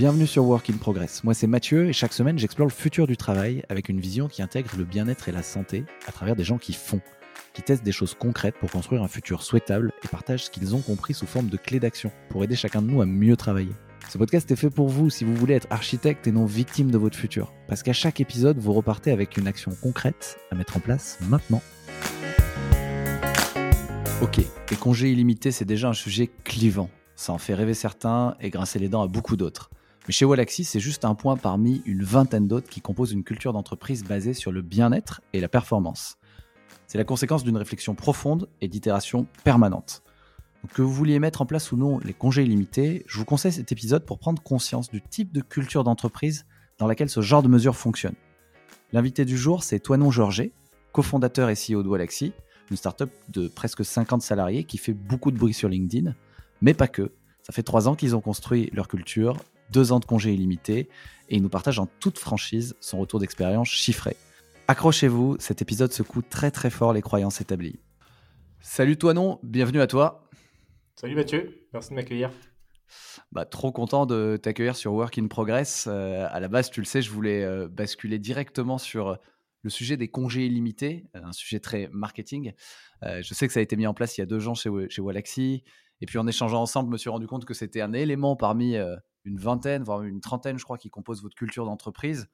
Bienvenue sur Work in Progress. Moi c'est Mathieu et chaque semaine j'explore le futur du travail avec une vision qui intègre le bien-être et la santé à travers des gens qui font, qui testent des choses concrètes pour construire un futur souhaitable et partagent ce qu'ils ont compris sous forme de clés d'action pour aider chacun de nous à mieux travailler. Ce podcast est fait pour vous si vous voulez être architecte et non victime de votre futur. Parce qu'à chaque épisode, vous repartez avec une action concrète à mettre en place maintenant. Ok, les congés illimités, c'est déjà un sujet clivant. Ça en fait rêver certains et grincer les dents à beaucoup d'autres. Mais chez Wallaxy, c'est juste un point parmi une vingtaine d'autres qui composent une culture d'entreprise basée sur le bien-être et la performance. C'est la conséquence d'une réflexion profonde et d'itération permanente. que vous vouliez mettre en place ou non les congés illimités, je vous conseille cet épisode pour prendre conscience du type de culture d'entreprise dans laquelle ce genre de mesure fonctionne. L'invité du jour, c'est Toinon Georget, cofondateur et CEO de Wallaxy, une startup de presque 50 salariés qui fait beaucoup de bruit sur LinkedIn, mais pas que. Ça fait trois ans qu'ils ont construit leur culture, deux ans de congés illimités, et ils nous partagent en toute franchise son retour d'expérience chiffré. Accrochez-vous, cet épisode secoue très très fort les croyances établies. Salut Toinon, bienvenue à toi. Salut Mathieu, merci de m'accueillir. Bah, trop content de t'accueillir sur Work in Progress. Euh, à la base, tu le sais, je voulais euh, basculer directement sur le sujet des congés illimités, euh, un sujet très marketing. Euh, je sais que ça a été mis en place il y a deux ans chez, chez Wallaxy. Et puis en échangeant ensemble, je me suis rendu compte que c'était un élément parmi euh, une vingtaine, voire une trentaine, je crois, qui composent votre culture d'entreprise.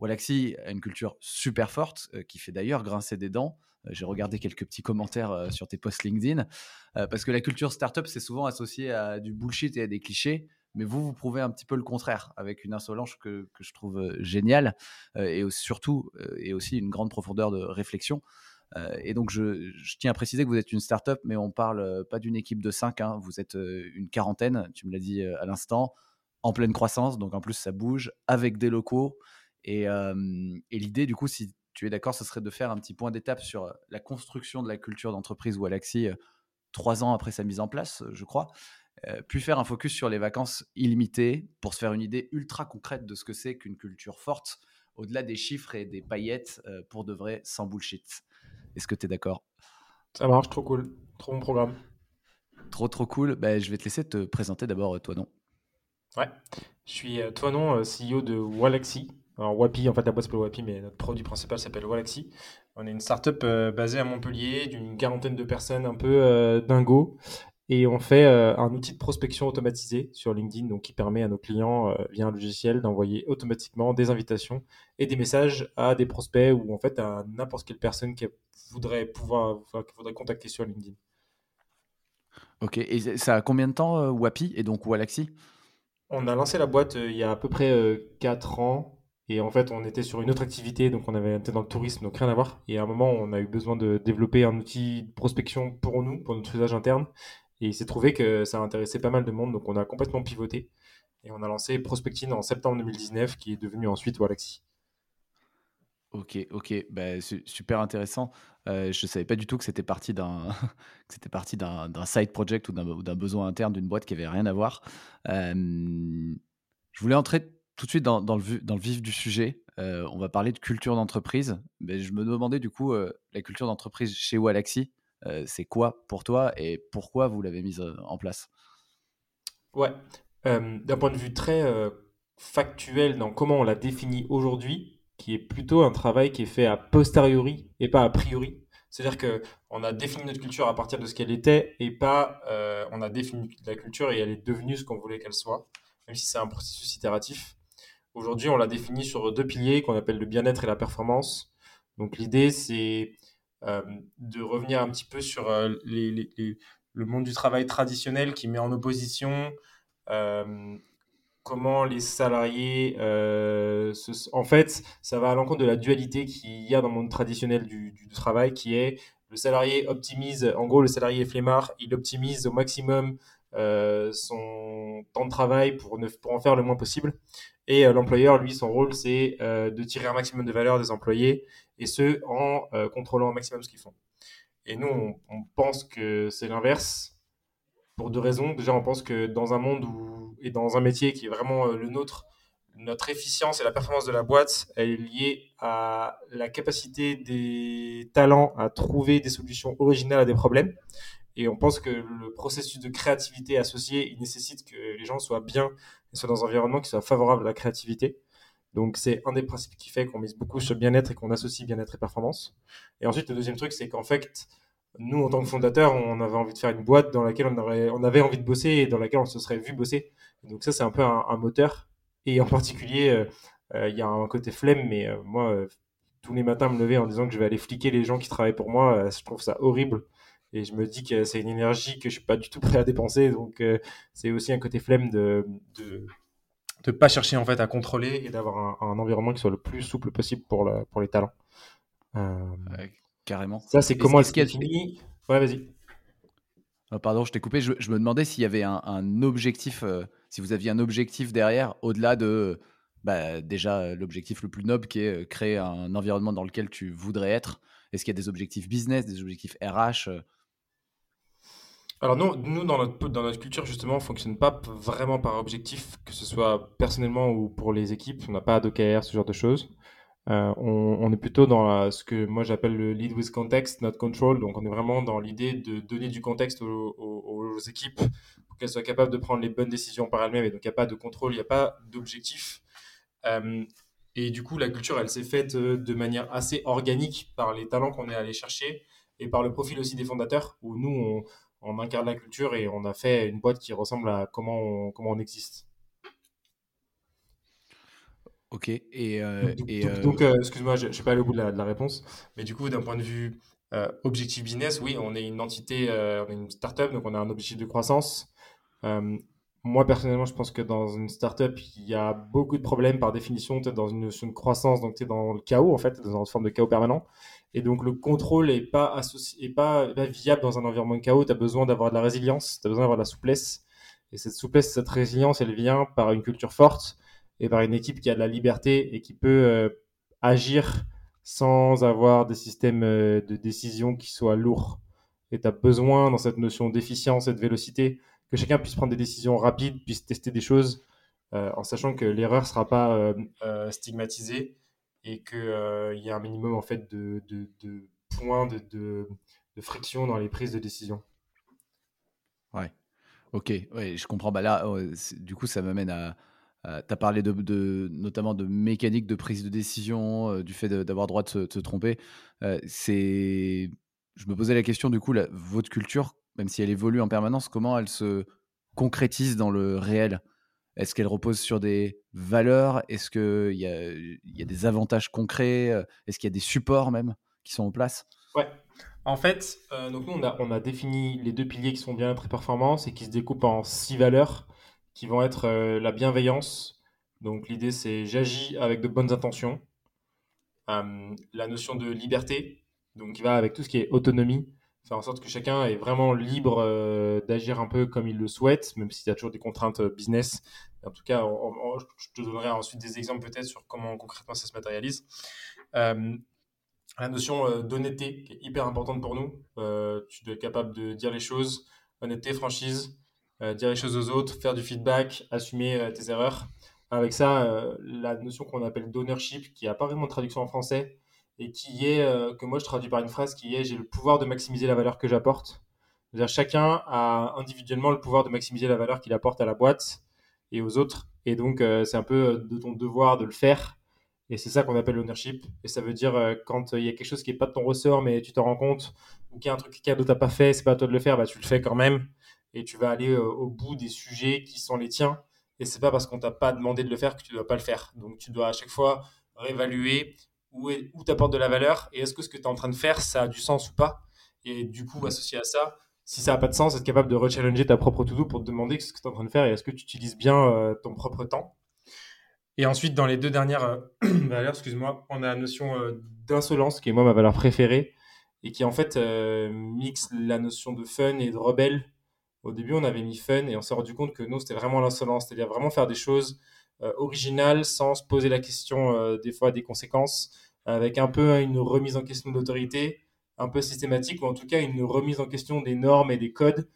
Wallaxy a une culture super forte, qui fait d'ailleurs grincer des dents. J'ai regardé quelques petits commentaires sur tes posts LinkedIn, parce que la culture startup, c'est souvent associé à du bullshit et à des clichés mais vous, vous prouvez un petit peu le contraire avec une insolence que, je trouve euh, géniale euh, et surtout euh, et aussi une grande profondeur de réflexion. et donc, je, tiens à préciser que vous êtes une startup, mais on parle pas d'une équipe de 5, hein. vous êtes une quarantaine, tu me l'as dit à l'instant, en pleine croissance, donc en plus ça bouge, avec des locaux. Et, et l'idée, du coup, si tu es d'accord, ce serait de faire un petit point d'étape sur la construction de la culture d'entreprise Walaxy trois ans après sa mise en place, je crois. Euh, puis faire un focus sur les vacances illimitées pour se faire une idée ultra concrète de ce que c'est qu'une culture forte, au-delà des chiffres et des paillettes, euh, pour de vrai, sans bullshit. Est-ce que tu es d'accord? Ça marche, trop cool. Trop bon programme. Trop, trop cool. Ben, je vais te laisser te présenter d'abord, toi non? Ouais, je suis toi non, CEO de Wallaxy. Alors Wapi, en fait la boîte s'appelle Wapi, mais notre produit principal s'appelle Wallaxy. On est une startup basée à Montpellier d'une quarantaine de personnes un peu dingo et on fait euh, un outil de prospection automatisé sur LinkedIn, donc qui permet à nos clients, euh, via un logiciel, d'envoyer automatiquement des invitations et des messages à des prospects ou en fait à n'importe quelle personne qui voudrait pouvoir, qui voudrait contacter sur LinkedIn. Ok, et ça a combien de temps, euh, Wapi et donc Walaxy? On a lancé la boîte il y a à peu près 4 ans. Et en fait, on était sur une autre activité, donc on avait été dans le tourisme, donc rien à voir. Et à un moment, on a eu besoin de développer un outil de prospection pour nous, pour notre usage interne. Et il s'est trouvé que ça intéressait pas mal de monde, donc on a complètement pivoté. Et on a lancé Prospecting en septembre 2019, qui est devenu ensuite Walaxy. Ok, ok, bah, super intéressant. Euh, je ne savais pas du tout que c'était parti d'un side project ou d'un besoin interne d'une boîte qui avait rien à voir. Euh, je voulais entrer tout de suite dans, le, vif du sujet. Euh, on va parler de culture d'entreprise. Je me demandais du coup la culture d'entreprise chez Walaxy. Euh, c'est quoi pour toi et pourquoi vous l'avez mise euh, en place? Ouais, euh, d'un point de vue très factuel dans comment on la définit aujourd'hui, qui est plutôt un travail qui est fait a posteriori et pas a priori. C'est-à-dire que on a défini notre culture à partir de ce qu'elle était et pas on a défini la culture et elle est devenue ce qu'on voulait qu'elle soit, même si c'est un processus itératif. Aujourd'hui, on l'a défini sur deux piliers qu'on appelle le bien-être et la performance. Donc l'idée, c'est euh, de revenir un petit peu sur euh, le monde du travail traditionnel qui met en opposition euh, comment les salariés... En fait, ça va à l'encontre de la dualité qu'il y a dans le monde traditionnel du, travail, qui est le salarié optimise, en gros, le salarié flemmard, il optimise au maximum son temps de travail pour, en faire le moins possible. Et l'employeur, lui, son rôle, c'est de tirer un maximum de valeur des employés et ce, en euh, contrôlant au maximum ce qu'ils font. Et nous, on, pense que c'est l'inverse pour deux raisons. Déjà, on pense que dans un monde et dans un métier qui est vraiment euh, le nôtre, notre efficience et la performance de la boîte elle est liée à la capacité des talents à trouver des solutions originales à des problèmes. Et on pense que le processus de créativité associé, il nécessite que les gens soient bien soit dans un environnement qui soit favorable à la créativité. Donc c'est un des principes qui fait qu'on mise beaucoup sur bien-être et qu'on associe bien-être et performance. Et ensuite, le deuxième truc, c'est qu'en fait, nous, en tant que fondateurs, on avait envie de faire une boîte dans laquelle on, avait envie de bosser et dans laquelle on se serait vu bosser. Donc ça, c'est un peu un, moteur. Et en particulier, euh, euh, il y a un côté flemme, mais euh, moi, tous les matins, me lever en disant que je vais aller fliquer les gens qui travaillent pour moi, je trouve ça horrible. Et je me dis que c'est une énergie que je suis pas du tout prêt à dépenser. Donc c'est aussi un côté flemme de, de pas chercher en fait à contrôler et d'avoir un, environnement qui soit le plus souple possible pour, pour les talents. Carrément. Ça, c'est comment est-ce qu'il fini Ouais, vas-y. Oh, pardon, je t'ai coupé. Je, me demandais s'il y avait un, objectif, si vous aviez un objectif derrière, au-delà de bah, déjà l'objectif le plus noble qui est créer un environnement dans lequel tu voudrais être. Est-ce qu'il y a des objectifs business, des objectifs RH alors nous, nous dans, notre, dans notre culture, justement, on ne fonctionne pas vraiment par objectif, que ce soit personnellement ou pour les équipes. On n'a pas d'OKR, ce genre de choses. Euh, on, est plutôt dans ce que moi j'appelle le lead with context, not control. Donc on est vraiment dans l'idée de donner du contexte aux, équipes pour qu'elles soient capables de prendre les bonnes décisions par elles-mêmes. Et donc il n'y a pas de contrôle, il n'y a pas d'objectif. Euh, et du coup, la culture, elle s'est faite euh, de manière assez organique par les talents qu'on est allé chercher et par le profil aussi des fondateurs, où nous, on, incarne la culture et on a fait une boîte qui ressemble à comment comment on existe. Ok. Et, euh, donc, euh, euh, excuse-moi, je ne suis pas allé au bout de la, réponse, mais du coup, d'un point de vue objectif business, oui, on est une entité, on est une startup, donc on a un objectif de croissance. moi, personnellement, je pense que dans une startup, il y a beaucoup de problèmes par définition. Tu es dans une notion de croissance, donc tu es dans le chaos, en fait, dans une forme de chaos permanent. Et donc, le contrôle n'est pas, associé, pas, viable dans un environnement de chaos. Tu as besoin d'avoir de la résilience, tu as besoin d'avoir de la souplesse. Et cette souplesse, cette résilience, elle vient par une culture forte et par une équipe qui a de la liberté et qui peut euh, agir sans avoir des systèmes euh, de décision qui soient lourds. Et tu as besoin, dans cette notion d'efficience et de vélocité, que chacun puisse prendre des décisions rapides, puisse tester des choses, euh, en sachant que l'erreur ne sera pas stigmatisée et qu'il y a un minimum en fait de, points de, friction dans les prises de décision. Ouais, ok, ouais, je comprends. Bah là, du coup, ça m'amène à. Tu as parlé notamment de mécanique de prise de décision, euh, du fait d'avoir droit de se, tromper. Euh, c'est, je me posais la question, du coup, votre culture, même si elle évolue en permanence, comment elle se concrétise dans le réel? Est-ce qu'elle repose sur des valeurs? Est-ce qu'il y a, y a des avantages concrets? Est-ce qu'il y a des supports même qui sont en place? Ouais. En fait, euh, donc nous, on a, défini les deux piliers qui sont bien très performance et qui se découpent en six valeurs qui vont être euh, la bienveillance. Donc l'idée, c'est j'agis avec de bonnes intentions. la notion de liberté, donc qui va avec tout ce qui est autonomie faire en sorte que chacun est vraiment libre euh, d'agir un peu comme il le souhaite, même s'il y a toujours des contraintes euh, business. En tout cas, je te donnerai ensuite des exemples peut-être sur comment concrètement ça se matérialise. Euh, la notion d'honnêteté qui est hyper importante pour nous. tu dois être capable de dire les choses, honnêteté, franchise, dire les choses aux autres, faire du feedback, assumer tes erreurs. Avec ça, la notion qu'on appelle d'ownership, qui n'a pas vraiment de traduction en français, et qui est, euh, que moi je traduis par une phrase qui est j'ai le pouvoir de maximiser la valeur que j'apporte. C'est-à-dire chacun a individuellement le pouvoir de maximiser la valeur qu'il apporte à la boîte et aux autres. Et donc euh, c'est un peu euh, de ton devoir de le faire. Et c'est ça qu'on appelle l'ownership. Et ça veut dire quand il y a quelque chose qui n'est pas de ton ressort, mais tu t'en rends compte, ou qu'il y a un truc quelqu'un d'autre n'a pas fait, c'est pas à toi de le faire, bah, tu le fais quand même. Et tu vas aller au bout des sujets qui sont les tiens. Et c'est pas parce qu'on t'a pas demandé de le faire que tu dois pas le faire. Donc tu dois à chaque fois réévaluer où, où tu apportes de la valeur et est-ce que ce que tu es en train de faire, ça a du sens ou pas. Et du coup, associé à ça, si ça n'a pas de sens, être capable de rechallenger ta propre to-do pour te demander ce que tu es en train de faire et est-ce que tu utilises bien euh, ton propre temps. Et ensuite, dans les deux dernières euh, valeurs, excuse-moi, on a la notion euh, d'insolence, qui est moi ma valeur préférée, et qui en fait mixe la notion de fun et de rebelle. Au début, on avait mis fun et on s'est rendu compte que nous, c'était vraiment l'insolence, c'est-à-dire vraiment faire des choses originales sans se poser la question des fois des conséquences avec un peu une remise en question de l'autorité, un peu systématique, ou en tout cas une remise en question des normes et des codes.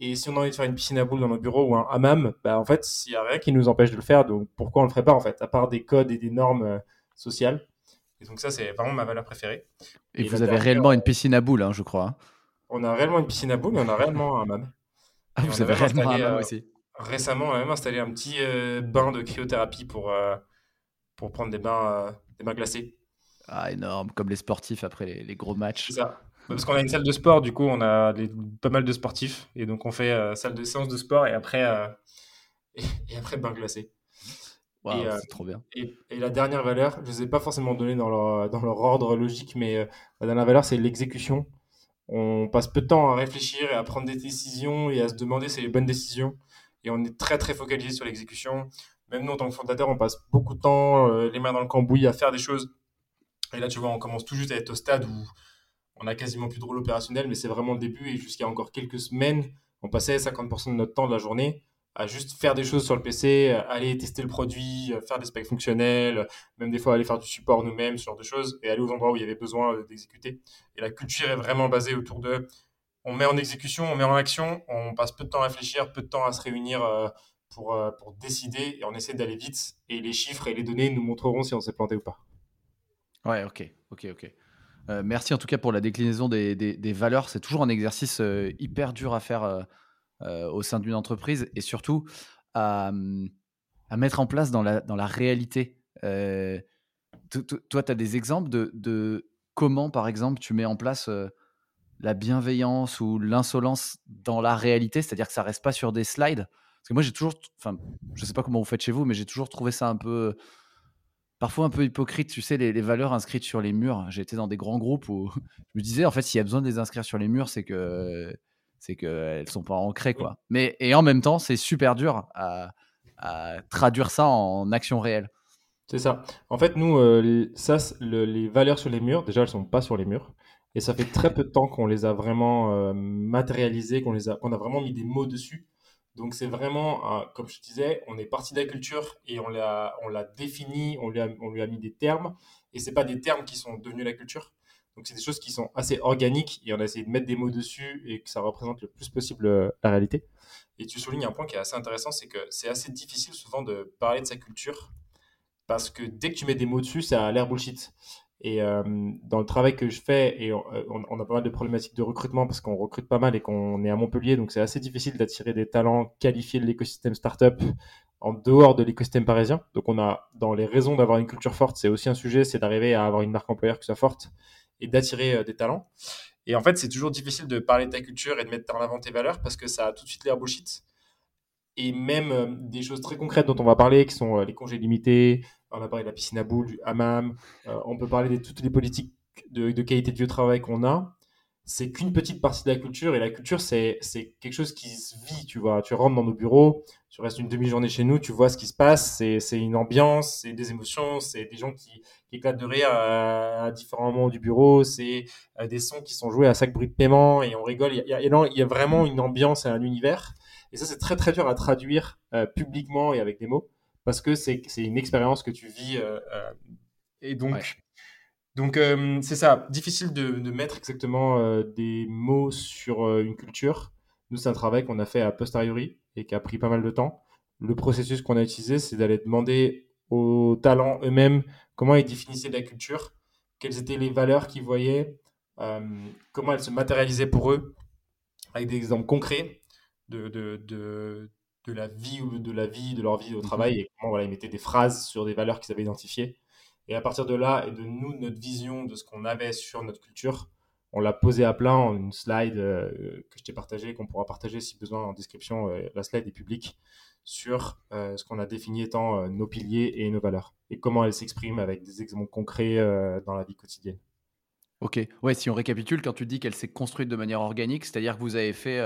Et si on a envie de faire une piscine à boules dans notre bureau ou un hammam, bah en fait, il n'y a rien qui nous empêche de le faire. Donc pourquoi on le ferait pas en fait, à part des codes et des normes euh, sociales. Et donc ça, c'est vraiment ma valeur préférée. Et, vous avez réellement une piscine à boules, hein, je crois. Hein. On a réellement une piscine à boules, mais on a réellement un hammam. Ah, vous avez réellement un euh, aussi. récemment, on a même installé un petit euh, bain de cryothérapie pour, euh, pour prendre des bains, euh, des bains glacés. Ah, énorme, comme les sportifs après les, les gros matchs. C'est ça. Parce qu'on a une salle de sport, du coup, on a pas mal de sportifs. Et donc, on fait salle de séance de sport et après, et, et après bain glacé. Waouh, Et, c'est trop bien. et, et la dernière valeur, je ne les ai pas forcément données dans leur, dans leur ordre logique, mais la dernière valeur, c'est l'exécution. On passe peu de temps à réfléchir et à prendre des décisions et à se demander si c'est les bonnes décisions. Et on est très, très focalisé sur l'exécution. Même nous, en tant que fondateur, on passe beaucoup de temps, euh, les mains dans le cambouis, à faire des choses. Et là, tu vois, on commence tout juste à être au stade où on a quasiment plus de rôle opérationnel, mais c'est vraiment le début. Et jusqu'à encore quelques semaines, on passait 50% de notre temps de la journée à juste faire des choses sur le PC, euh, aller tester le produit, euh, faire des specs fonctionnels, euh, même des fois aller faire du support nous-mêmes, ce genre de choses, et aller aux endroits où il y avait besoin d'exécuter. Et la culture est vraiment basée autour de on met en exécution, on met en action, on passe peu de temps à réfléchir, peu de temps à se réunir pour, pour décider, et on essaie d'aller vite. Et les chiffres et les données nous montreront si on s'est planté ou pas. Ouais, ok, ok, ok. Merci en tout cas pour la déclinaison des, des- valeurs. C'est toujours un exercice hyper dur à faire au sein d'une entreprise et surtout à, hum, à mettre en place dans la, dans la réalité. Euh, to- to- toi, tu as des exemples de, de comment, par exemple, tu mets en place euh, la bienveillance ou l'insolence dans la réalité, c'est-à-dire que ça reste pas sur des slides? Parce que moi, j'ai toujours, enfin, je sais pas comment vous faites chez vous, mais j'ai toujours trouvé ça un peu parfois un peu hypocrite, tu sais, les, les valeurs inscrites sur les murs. J'ai été dans des grands groupes où je me disais, en fait, s'il y a besoin de les inscrire sur les murs, c'est que c'est qu'elles sont pas ancrées, quoi. Mais et en même temps, c'est super dur à, à traduire ça en action réelle. C'est ça. En fait, nous, euh, les- ça, le- les valeurs sur les murs, déjà, elles sont pas sur les murs. Et ça fait très peu de temps qu'on les a vraiment euh, matérialisées, qu'on les a, qu'on a vraiment mis des mots dessus. Donc, c'est vraiment, euh, comme je te disais, on est parti de la culture et on l'a, on l'a défini, on lui a, on lui a mis des termes. Et c'est pas des termes qui sont devenus la culture. Donc, c'est des choses qui sont assez organiques et on a essayé de mettre des mots dessus et que ça représente le plus possible euh, la réalité. Et tu soulignes un point qui est assez intéressant, c'est que c'est assez difficile souvent de parler de sa culture parce que dès que tu mets des mots dessus, ça a l'air bullshit. Et euh, dans le travail que je fais, et on- on a pas mal de problématiques de recrutement parce qu'on recrute pas mal et qu'on est à Montpellier, donc c'est assez difficile d'attirer des talents qualifiés de l'écosystème startup en dehors de l'écosystème parisien. Donc on a dans les raisons d'avoir une culture forte, c'est aussi un sujet, c'est d'arriver à avoir une marque employeur qui soit forte et d'attirer euh, des talents. Et en fait, c'est toujours difficile de parler de ta culture et de mettre en avant tes valeurs parce que ça a tout de suite l'air bullshit et même euh, des choses très concrètes dont on va parler, qui sont euh, les congés limités, on a parlé de la piscine à boules, du hammam, on peut parler de toutes les politiques de, qualité de vie au travail qu'on a. C'est qu'une petite partie de la culture, et la culture, c'est quelque chose qui se vit, tu vois. Tu rentres dans nos bureaux, tu restes une demi-journée chez nous, tu vois ce qui se passe, c'est une ambiance, c'est des émotions, c'est des gens qui, qui éclatent de rire à, à différents moments du bureau, c'est euh, des sons qui sont joués à chaque bruit de paiement, et on rigole. Il y a, il y a- vraiment une ambiance et un univers. Et ça, c'est très très dur à traduire euh, publiquement et avec des mots, parce que c'est c'est une expérience que tu vis. euh, euh, et donc, Ouais. donc c'est ça, difficile de, de mettre exactement des mots sur une culture. Nous, c'est un travail qu'on a fait a posteriori et qui a pris pas mal de temps. Le processus qu'on a utilisé, c'est d'aller demander aux talents eux-mêmes comment ils définissaient la culture, quelles étaient les valeurs qu'ils voyaient, euh, comment elles se matérialisaient pour eux, avec des exemples concrets de, de, de, de la vie ou de la vie, de leur vie au travail, et comment voilà, ils mettaient des phrases sur des valeurs qu'ils avaient identifiées. Et à partir de là, et de nous, notre vision de ce qu'on avait sur notre culture, on l'a posé à plat en une slide euh, que je t'ai partagée, qu'on pourra partager si besoin en description. euh, la slide est publique sur euh, ce qu'on a défini étant nos piliers et nos valeurs, et comment elles s'expriment avec des exemples concrets dans la vie quotidienne. Ok. Ouais, si on récapitule, quand tu dis qu'elle s'est construite de manière organique, c'est-à-dire que vous avez fait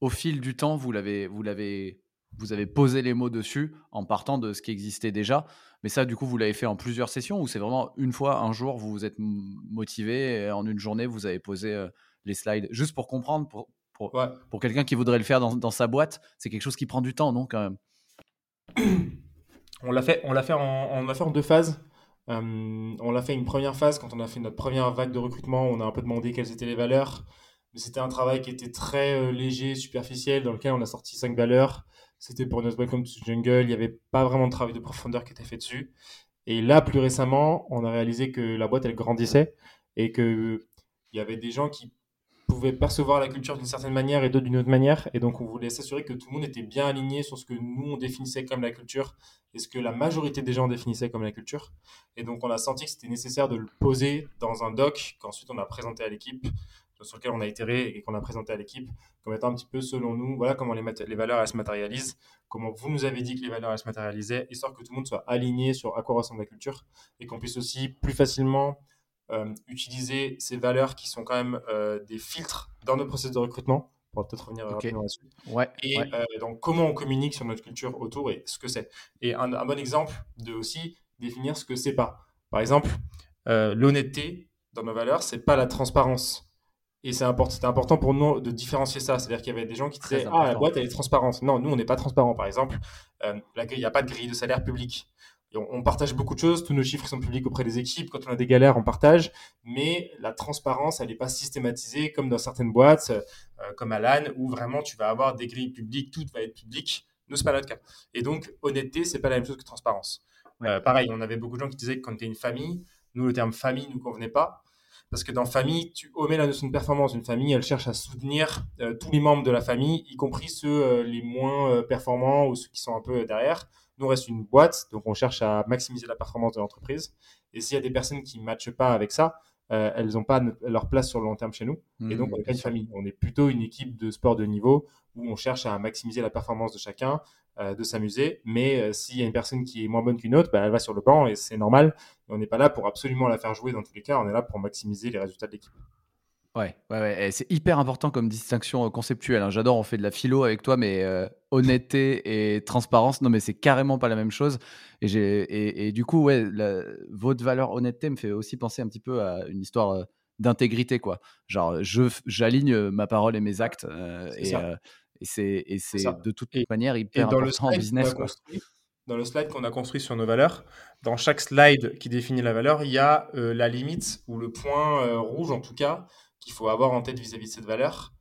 au fil du temps, vous l'avez, vous l'avez, vous avez posé les mots dessus en partant de ce qui existait déjà. Mais ça, du coup, vous l'avez fait en plusieurs sessions ou c'est vraiment une fois, un jour, vous vous êtes motivé et en une journée, vous avez posé euh, les slides? Juste pour comprendre, pour, pour, Ouais. pour quelqu'un qui voudrait le faire dans, dans sa boîte, c'est quelque chose qui prend du temps, non quand même? On l'a fait, on l'a fait, en, on fait en deux phases. Euh, on l'a fait une première phase quand on a fait notre première vague de recrutement. On a un peu demandé quelles étaient les valeurs. Mais c'était un travail qui était très euh, léger, superficiel, dans lequel on a sorti cinq valeurs. C'était pour notre Welcome to Jungle. Il n'y avait pas vraiment de travail de profondeur qui était fait dessus. Et là, plus récemment, on a réalisé que la boîte, elle grandissait et qu'il y avait des gens qui pouvaient percevoir la culture d'une certaine manière et d'autres d'une autre manière. Et donc, on voulait s'assurer que tout le monde était bien aligné sur ce que nous, on définissait comme la culture et ce que la majorité des gens définissaient comme la culture. Et donc, on a senti que c'était nécessaire de le poser dans un doc qu'ensuite on a présenté à l'équipe, sur lequel on a itéré et qu'on a présenté à l'équipe, comme étant un petit peu, selon nous, voilà comment les, les valeurs, elles se matérialisent, comment vous nous avez dit que les valeurs, elles se matérialisaient, histoire que tout le monde soit aligné sur à quoi ressemble la culture et qu'on puisse aussi plus facilement euh, utiliser ces valeurs qui sont quand même euh, des filtres dans notre processus de recrutement. On va peut-être revenir rapidement là-dessus. Ouais, et euh, donc, comment on communique sur notre culture autour et ce que c'est. Et un, bon exemple de aussi définir ce que c'est pas. Par exemple, l'honnêteté dans nos valeurs, c'est pas la transparence. Et c'est important, important pour nous de différencier ça. C'est-à-dire qu'il y avait des gens qui disaient Ah, la boîte, elle est transparente. Non, nous, on n'est pas transparent. Par exemple, il n'y a pas de grille de salaire public on, partage beaucoup de choses, tous nos chiffres sont publics auprès des équipes, quand on a des galères, on partage, mais la transparence, elle n'est pas systématisée comme dans certaines boîtes, euh, comme Alan, où vraiment tu vas avoir des grilles publiques, tout va être public. Nous, n'est pas notre cas. Et donc, honnêteté, c'est pas la même chose que transparence. Euh, pareil, on avait beaucoup de gens qui disaient que quand tu es une famille, nous, le terme famille ne nous convenait pas. Parce que dans famille, tu omets la notion de performance. Une famille, elle cherche à soutenir euh, tous les membres de la famille, y compris ceux les moins performants ou ceux qui sont un peu derrière. Nous, on reste une boîte, donc on cherche à maximiser la performance de l'entreprise. Et s'il y a des personnes qui ne matchent pas avec ça, euh, elles n'ont pas leur place sur le long terme chez nous. et donc, mmh, on n'est pas une famille. On est plutôt une équipe de sport de niveau où on cherche à maximiser la performance de chacun, euh, de s'amuser. Mais euh, s'il y a une personne qui est moins bonne qu'une autre, bah, elle va sur le banc et c'est normal. on n'est pas là pour absolument la faire jouer dans tous les cas. On est là pour maximiser les résultats de l'équipe. Ouais, ouais, ouais. c'est hyper important comme distinction conceptuelle. Hein. J'adore, on fait de la philo avec toi, mais honnêteté et transparence, non, mais c'est carrément pas la même chose. Et, et, du coup, ouais, votre valeur honnêteté me fait aussi penser un petit peu à une histoire d'intégrité, quoi. Genre, j'aligne ma parole et mes actes. et, c'est, et c'est de toute manière hyper dans important en business, quoi. dans le slide qu'on a construit sur nos valeurs, dans chaque slide qui définit la valeur, il y a la limite ou le point rouge, en tout cas, qu'il faut avoir en tête vis-à-vis de cette valeur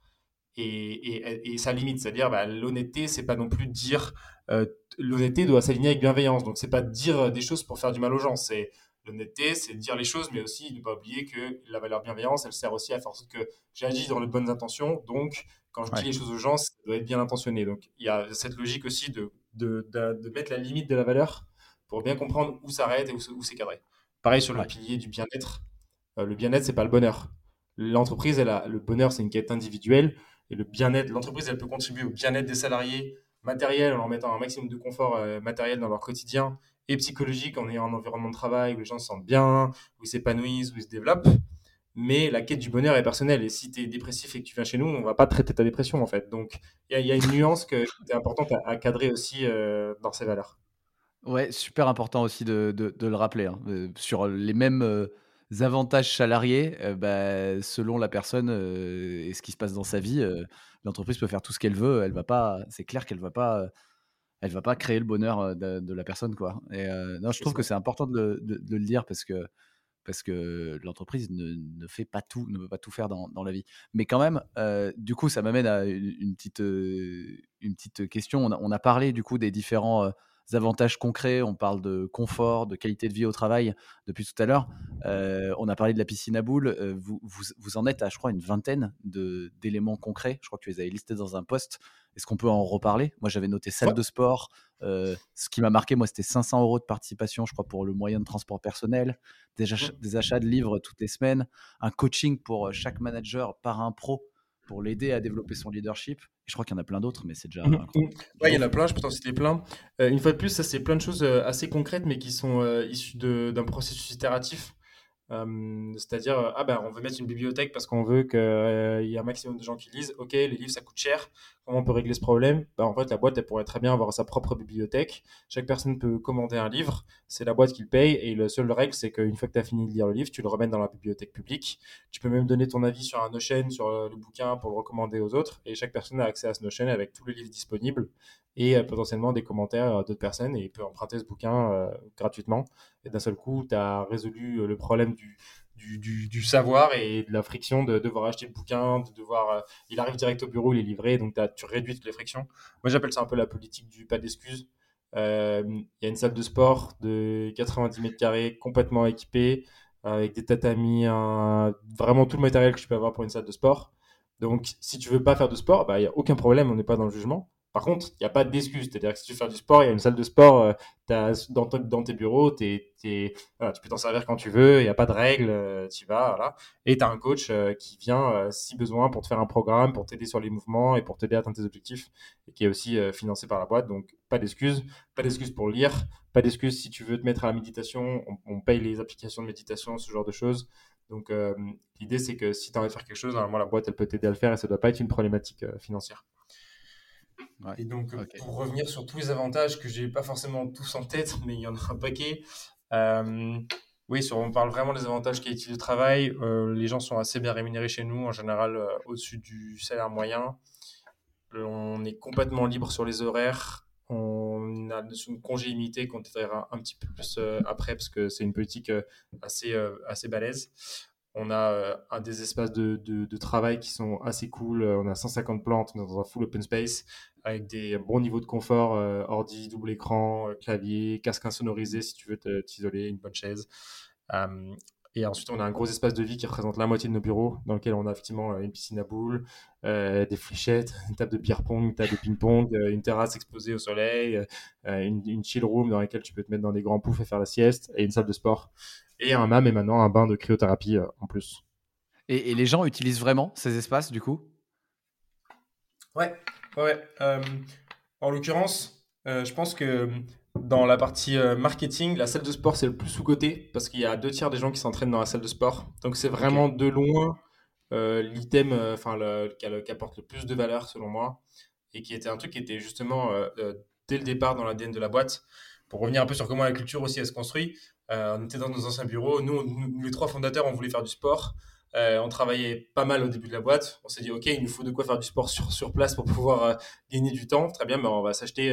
et, sa limite. C'est-à-dire, bah, l'honnêteté, c'est pas non plus dire. Euh, l'honnêteté doit s'aligner avec bienveillance. Donc, c'est pas dire des choses pour faire du mal aux gens. C'est l'honnêteté, c'est dire les choses, mais aussi ne pas oublier que la valeur bienveillance, elle sert aussi à faire en sorte que j'agis dans les bonnes intentions. Donc, quand je dis les choses aux gens, ça doit être bien intentionné. Donc, il y a cette logique aussi de, de, de, mettre la limite de la valeur pour bien comprendre où s'arrête et où, c'est cadré. Pareil sur le pilier du bien-être. Euh, le bien-être, c'est pas le bonheur. L'entreprise, le bonheur, c'est une quête individuelle. Et le bien-être, l'entreprise, elle peut contribuer au bien-être des salariés matériel en leur mettant un maximum de confort euh, matériel dans leur quotidien et psychologique en ayant un environnement de travail où les gens se sentent bien, où ils s'épanouissent, où ils se développent. Mais la quête du bonheur est personnelle. Et si tu es dépressif et que tu viens chez nous, on va pas traiter ta dépression, en fait. Donc, il y, a une nuance que est importante à, cadrer aussi euh, dans ces valeurs. Ouais, super important aussi de, de, le rappeler. Hein. Euh, sur les mêmes avantages salariés, euh, bah, selon la personne euh, et ce qui se passe dans sa vie, euh, l'entreprise peut faire tout ce qu'elle veut. Elle va pas, c'est clair qu'elle va pas, elle va pas créer le bonheur de, la personne, quoi. Et non, je trouve que c'est important de, le dire parce que parce que l'entreprise ne, fait pas tout, ne peut pas tout faire dans, la vie. Mais quand même, du coup, ça m'amène à une, petite, une petite question. On a, on a, parlé du coup des différents avantages concrets. On parle de confort, de qualité de vie au travail depuis tout à l'heure. Euh, on a parlé de la piscine à boules. Euh, vous, vous, en êtes à, je crois, une vingtaine d'éléments concrets. Je crois que tu les avais listés dans un post. Est-ce qu'on peut en reparler? Moi, j'avais noté salle de sport. Euh, ce qui m'a marqué, moi, c'était 500 euros de participation, je crois, pour le moyen de transport personnel, des, des achats de livres toutes les semaines, un coaching pour chaque manager par un pro pour l'aider à développer son leadership. je crois qu'il y en a plein d'autres, mais c'est déjà. Mmh, mmh. il y en a plein, je peux t'en citer plein. Euh, une fois de plus, ça, c'est plein de choses euh, assez concrètes, mais qui sont euh, issues d'un processus itératif. C'est-à-dire, ah ben, on veut mettre une bibliothèque parce qu'on veut qu'il y ait un maximum de gens qui lisent. Ok, les livres, ça coûte cher. Comment on peut régler ce problème? Bah, En fait, la boîte, pourrait très bien avoir sa propre bibliothèque. Chaque personne peut commander un livre. C'est la boîte qui le paye. Et la seule règle, c'est qu'une fois que tu as fini de lire le livre, tu le remets dans la bibliothèque publique. Tu peux même donner ton avis sur un Notion, sur le bouquin, pour le recommander aux autres. Et chaque personne a accès à ce Notion avec tous les livres disponibles et euh, potentiellement des commentaires d'autres personnes. Et peut emprunter ce bouquin euh, gratuitement. Et d'un seul coup, tu as résolu euh, le problème du, du, savoir et de la friction de devoir acheter le bouquin, de devoir. Euh, il arrive direct au bureau, il est livré, donc tu réduis toutes les frictions. Moi, j'appelle ça un peu la politique du pas d'excuses. Euh, il y a une salle de sport de 90 mètres carrés, complètement équipée, avec des tatamis, vraiment tout le matériel que tu peux avoir pour une salle de sport. Donc, si tu veux pas faire de sport, bah, il n'y a aucun problème, on n'est pas dans le jugement. Par contre, il n'y a pas d'excuse. C'est-à-dire que si tu veux faire du sport, il y a une salle de sport euh, dans, tes bureaux, tu peux t'en servir quand tu veux, il n'y a pas de règles, euh, tu vas. Voilà. Et tu as un coach euh, qui vient, si besoin, pour te faire un programme, pour t'aider sur les mouvements et pour t'aider à atteindre tes objectifs, et qui est aussi financé par la boîte. Donc, pas d'excuse. Pas d'excuse pour lire. Pas d'excuse si tu veux te mettre à la méditation. On, paye les applications de méditation, ce genre de choses. Donc, l'idée, c'est que si tu as envie de faire quelque chose, normalement, la boîte, elle peut t'aider à le faire et ça ne doit pas être une problématique financière. Et donc, euh, pour revenir sur tous les avantages que j'ai pas forcément tous en tête, mais il y en a un paquet. Euh, oui, sur, on parle vraiment des avantages qualité de travail. Euh, les gens sont assez bien rémunérés chez nous, en général au-dessus du salaire moyen. On est complètement libre sur les horaires. On a une congé limité qu'on détaillera un petit peu plus après parce que c'est une politique assez, assez balèze. On a euh, des espaces de, travail qui sont assez cool. Euh, on a 150 plantes, dans un full open space avec des bons niveaux de confort, euh, ordi, double écran, clavier, casque insonorisé si tu veux t'isoler, une bonne chaise. et ensuite, on a un gros espace de vie qui représente la moitié de nos bureaux, dans lequel on a effectivement une piscine à boules, des fléchettes, une table de beer pong, une table de ping-pong, une terrasse exposée au soleil, une, une, chill room dans laquelle tu peux te mettre dans des grands poufs et faire la sieste, et une salle de sport et un MAM et maintenant un bain de cryothérapie euh, en plus. Et, les gens utilisent vraiment ces espaces du coup? Ouais, ouais. Euh, en l'occurrence, euh, je pense que dans la partie marketing, la salle de sport c'est le plus sous-côté parce qu'il y a deux tiers des gens qui s'entraînent dans la salle de sport. Donc c'est vraiment de loin l'item enfin qui apporte le plus de valeur selon moi et qui était un truc qui était justement dès le départ dans l'ADN de la boîte. Pour revenir un peu sur comment la culture aussi elle se construit, euh, on était dans nos anciens bureaux. Nous, les trois fondateurs, on voulait faire du sport. Euh, on travaillait pas mal au début de la boîte. On s'est dit, OK, il nous faut de quoi faire du sport sur, sur place pour pouvoir euh, gagner du temps. Très bien, mais on va s'acheter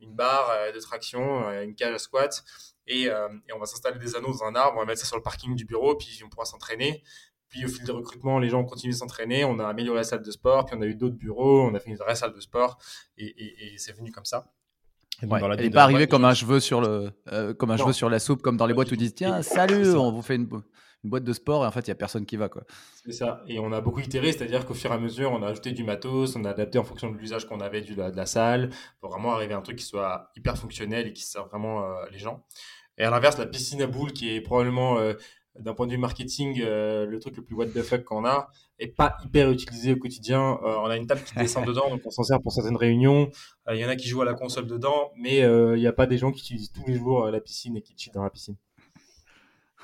une barre de traction, une cage à squat, et, on va s'installer des anneaux dans un arbre. On va mettre ça sur le parking du bureau, puis on pourra s'entraîner. Puis au fil des recrutements, les gens ont continué de s'entraîner. On a amélioré la salle de sport, puis on a eu d'autres bureaux. On a fait une vraie salle de sport, et c'est venu comme ça. Ouais, elle n'est pas arrivée comme un cheveu sur le, euh, comme un cheveu sur la soupe, comme dans les boîtes où ils disent tiens salut, on vous fait une, une, boîte de sport et en fait il y a personne qui va quoi. C'est ça. Et on a beaucoup itéré, c'est-à-dire qu'au fur et à mesure on a ajouté du matos, on a adapté en fonction de l'usage qu'on avait du, de la salle pour vraiment arriver à un truc qui soit hyper fonctionnel et qui sert vraiment euh, les gens. Et à l'inverse, la piscine à boules qui est probablement euh, d'un point de vue marketing, euh, le truc le plus what the fuck qu'on a est pas hyper utilisé au quotidien. Euh, on a une table qui descend dedans, donc on s'en sert pour certaines réunions. Euh, il y en a qui jouent à la console dedans, mais il n'y a pas des gens qui utilisent tous les jours la piscine et qui chillent dans la piscine.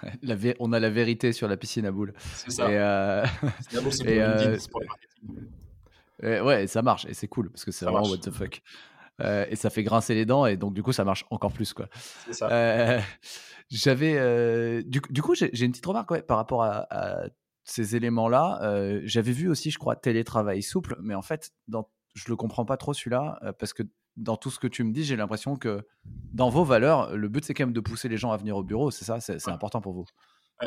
La on a la vérité sur la piscine à boules. C'est ça. Et, c'est pour, le ouais, ça marche et c'est cool parce que c'est vraiment what the fuck. Et ça fait grincer les dents et donc du coup ça marche encore plus quoi. Ça. J'avais euh, du, du, coup, j'ai une petite remarque par rapport à, ces éléments-là. Euh, j'avais vu aussi, je crois, télétravail souple, mais en fait, dans, je le comprends pas trop celui-là euh, parce que dans tout ce que tu me dis, j'ai l'impression que dans vos valeurs, le but c'est quand même de pousser les gens à venir au bureau. C'est ça, c'est important pour vous?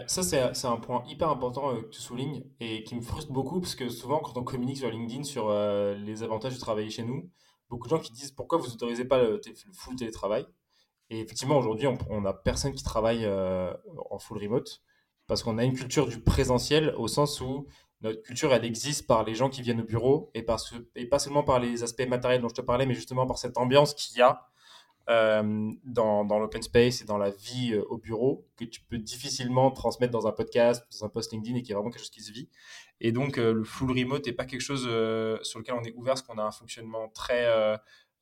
Ça, c'est un point hyper important que tu soulignes et qui me frustre beaucoup parce que souvent, quand on communique sur LinkedIn sur les avantages de travailler chez nous, beaucoup de gens qui disent pourquoi vous autorisez pas le, full télétravail? Et effectivement, aujourd'hui, on n'a personne qui travaille euh, en full remote parce qu'on a une culture du présentiel au sens où notre culture, elle existe par les gens qui viennent au bureau et, parce et pas seulement par les aspects matériels dont je te parlais, mais justement par cette ambiance qu'il y a euh, dans, l'open space et dans la vie euh, au bureau que tu peux difficilement transmettre dans un podcast, dans un post LinkedIn et qui est vraiment quelque chose qui se vit. Et donc, le full remote n'est pas quelque chose sur lequel on est ouvert parce qu'on a un fonctionnement très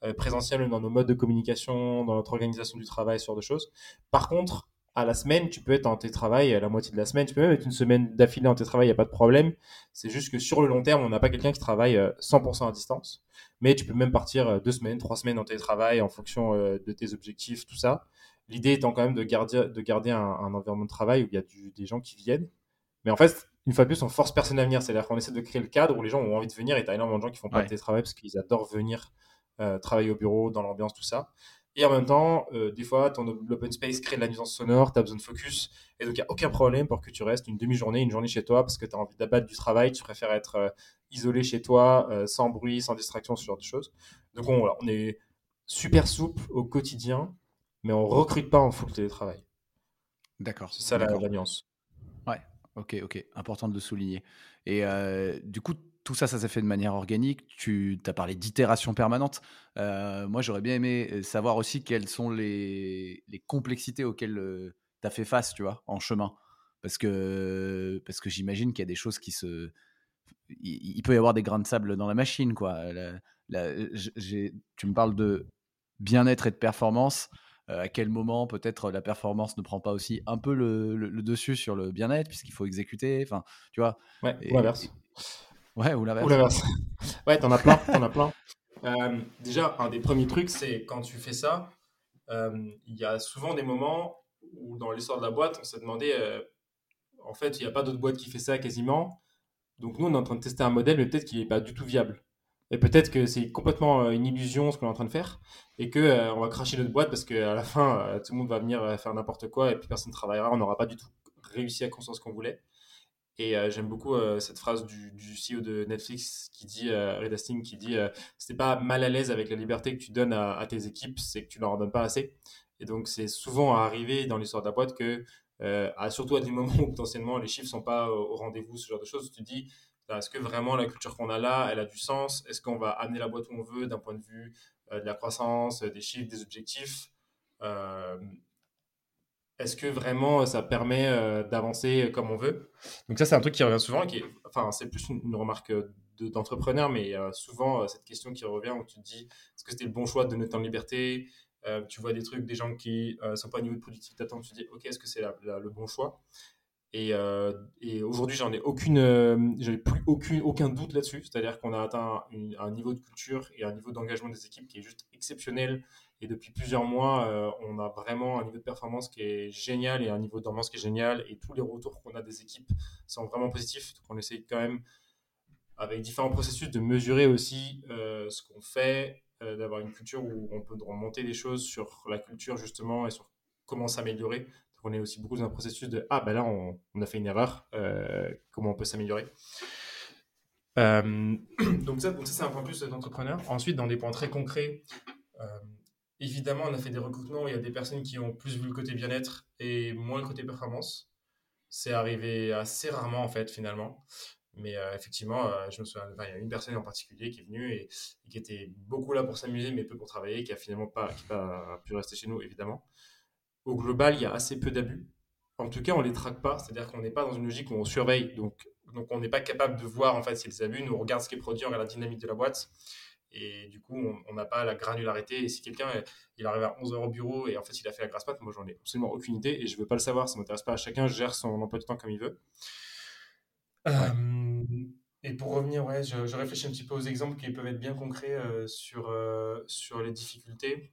euh, présentiel dans nos modes de communication, dans notre organisation du travail, ce genre de choses. Par contre, à la semaine, tu peux être en télétravail à la moitié de la semaine, tu peux même être une semaine d'affilée en télétravail, il n'y a pas de problème. C'est juste que sur le long terme, on n'a pas quelqu'un qui travaille 100% euh, à distance. Mais tu peux même partir euh, deux semaines, trois semaines en télétravail en fonction de tes objectifs, tout ça. L'idée étant quand même de garder, de garder un, environnement de travail où il y a des gens qui viennent. Mais en fait, une fois de plus, on force personne à venir. C'est-à-dire qu'on essaie de créer le cadre où les gens ont envie de venir et tu as énormément de gens qui font pas de télétravail parce qu'ils adorent venir euh, travailler au bureau, dans l'ambiance, tout ça. Et en même temps, euh, des fois, ton open space crée de la nuisance sonore, tu as besoin de focus. Et donc, il n'y a aucun problème pour que tu restes une demi-journée, une journée chez toi parce que tu as envie d'abattre du travail, tu préfères être euh, isolé chez toi, sans bruit, sans distraction, ce genre de choses. Donc, on, on est super souple au quotidien, mais on recrute pas en full télétravail. D'accord. C'est ça la, nuance. Ouais, ok, ok. Important de le souligner. Et du coup, tout ça, ça s'est fait de manière organique. Tu as parlé d'itération permanente. moi, j'aurais bien aimé savoir aussi quelles sont les, les complexités auxquelles tu as fait face, tu vois, en chemin. Parce que, parce que j'imagine qu'il y a des choses qui se. Il, peut y avoir des grains de sable dans la machine, quoi. tu me parles de bien-être et de performance. à quel moment peut-être la performance ne prend pas aussi un peu le, dessus sur le bien-être puisqu'il faut exécuter. Enfin, tu vois. Ouais, ou l'inverse. Ouais, ou l'inverse. ouais, t'en as plein, t'en as plein. Euh, déjà, un des premiers trucs, c'est quand tu fais ça, euh, il y a souvent des moments où dans l'histoire de la boîte, on s'est demandé, euh, en fait, il n'y a pas d'autre boîte qui fait ça quasiment. Donc nous, on est en train de tester un modèle, mais peut-être qu'il n'est pas du tout viable. Et peut-être que c'est complètement une illusion ce qu'on est en train de faire, et que on va cracher notre boîte parce qu'à la fin, tout le monde va venir faire n'importe quoi, et puis personne ne travaillera, on n'aura pas du tout réussi à construire ce qu'on voulait. Et euh, j'aime beaucoup euh, cette phrase du, CEO de Netflix qui dit, euh, Red Hastings, qui dit c'est pas mal à l'aise avec la liberté que tu donnes à, tes équipes, c'est que tu leur en donnes pas assez. Et donc c'est souvent arrivé dans l'histoire de la boîte que, à, surtout à des moments où potentiellement les chiffres sont pas au, rendez-vous, ce genre de choses, tu te dis est-ce que vraiment la culture qu'on a là, elle a du sens? Est-ce qu'on va amener la boîte où on veut d'un point de vue de la croissance, des chiffres, des objectifs? Est-ce que vraiment ça permet euh, d'avancer comme on veut? Donc ça, c'est un truc qui revient souvent, qui enfin, c'est plus une, remarque d'entrepreneur, mais souvent cette question qui revient où tu te dis, est-ce que c'était le bon choix de donner tant de liberté? Euh, Tu vois des trucs, des gens qui ne euh, sont pas au niveau de d'attente, tu te dis, ok, est-ce que c'est le bon choix? Et, et aujourd'hui, j'en ai aucune, j'avais plus aucune, aucun doute là-dessus. C'est-à-dire qu'on a atteint un niveau de culture et un niveau d'engagement des équipes qui est juste exceptionnel et depuis plusieurs mois, euh, on a vraiment un niveau de performance qui est génial et un niveau d'ambiance qui est génial. Et tous les retours qu'on a des équipes sont vraiment positifs. Donc on essaie quand même, avec différents processus, de mesurer aussi euh, ce qu'on fait, euh, d'avoir une culture où on peut remonter des choses sur la culture justement et sur comment s'améliorer. On est aussi beaucoup dans un processus de ah ben là on, a fait une erreur, comment on peut s'améliorer? donc ça, donc ça c'est un point plus d'entrepreneur. Ensuite, dans des points très concrets, Évidemment, on a fait des recrutements où il y a des personnes qui ont plus vu le côté bien-être et moins le côté performance. C'est arrivé assez rarement, en fait, finalement. Mais euh, effectivement, euh, je me souviens, il y a une personne en particulier qui est venue et, qui était beaucoup là pour s'amuser, mais peu pour travailler, qui a finalement pas, pas pu rester chez nous, évidemment. Au global, il y a assez peu d'abus. En tout cas, on les traque pas, c'est-à-dire qu'on n'est pas dans une logique où on surveille. Donc, donc on n'est pas capable de voir en fait s'il y a des abus. Nous, on regarde ce qui est produit, on regarde la dynamique de la boîte. Et du coup, on n'a pas la granularité. Et si quelqu'un il arrive à 11 heures au bureau et en fait il a fait la grasse mat, moi j'en ai absolument aucune idée et je veux pas le savoir. Ça m'intéresse pas. Chacun gère son emploi du temps comme il veut. Euh, et pour revenir, ouais, je, réfléchis un petit peu aux exemples qui peuvent être bien concrets euh, sur, euh, sur les difficultés.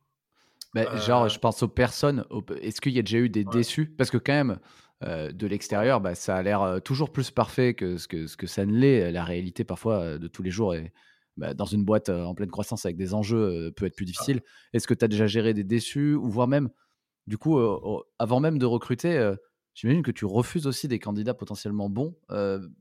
Bah, genre, je pense aux personnes. Est-ce qu'il y a déjà eu des déçus? Parce que quand même, de l'extérieur, bah, ça a l'air toujours plus parfait que ce que, ce que ça ne l'est. La réalité, parfois, de tous les jours est, bah, dans une boîte en pleine croissance avec des enjeux peut être plus difficile. Est-ce que tu as déjà géré des déçus ou voire même, du coup, avant même de recruter, j'imagine que tu refuses aussi des candidats potentiellement bons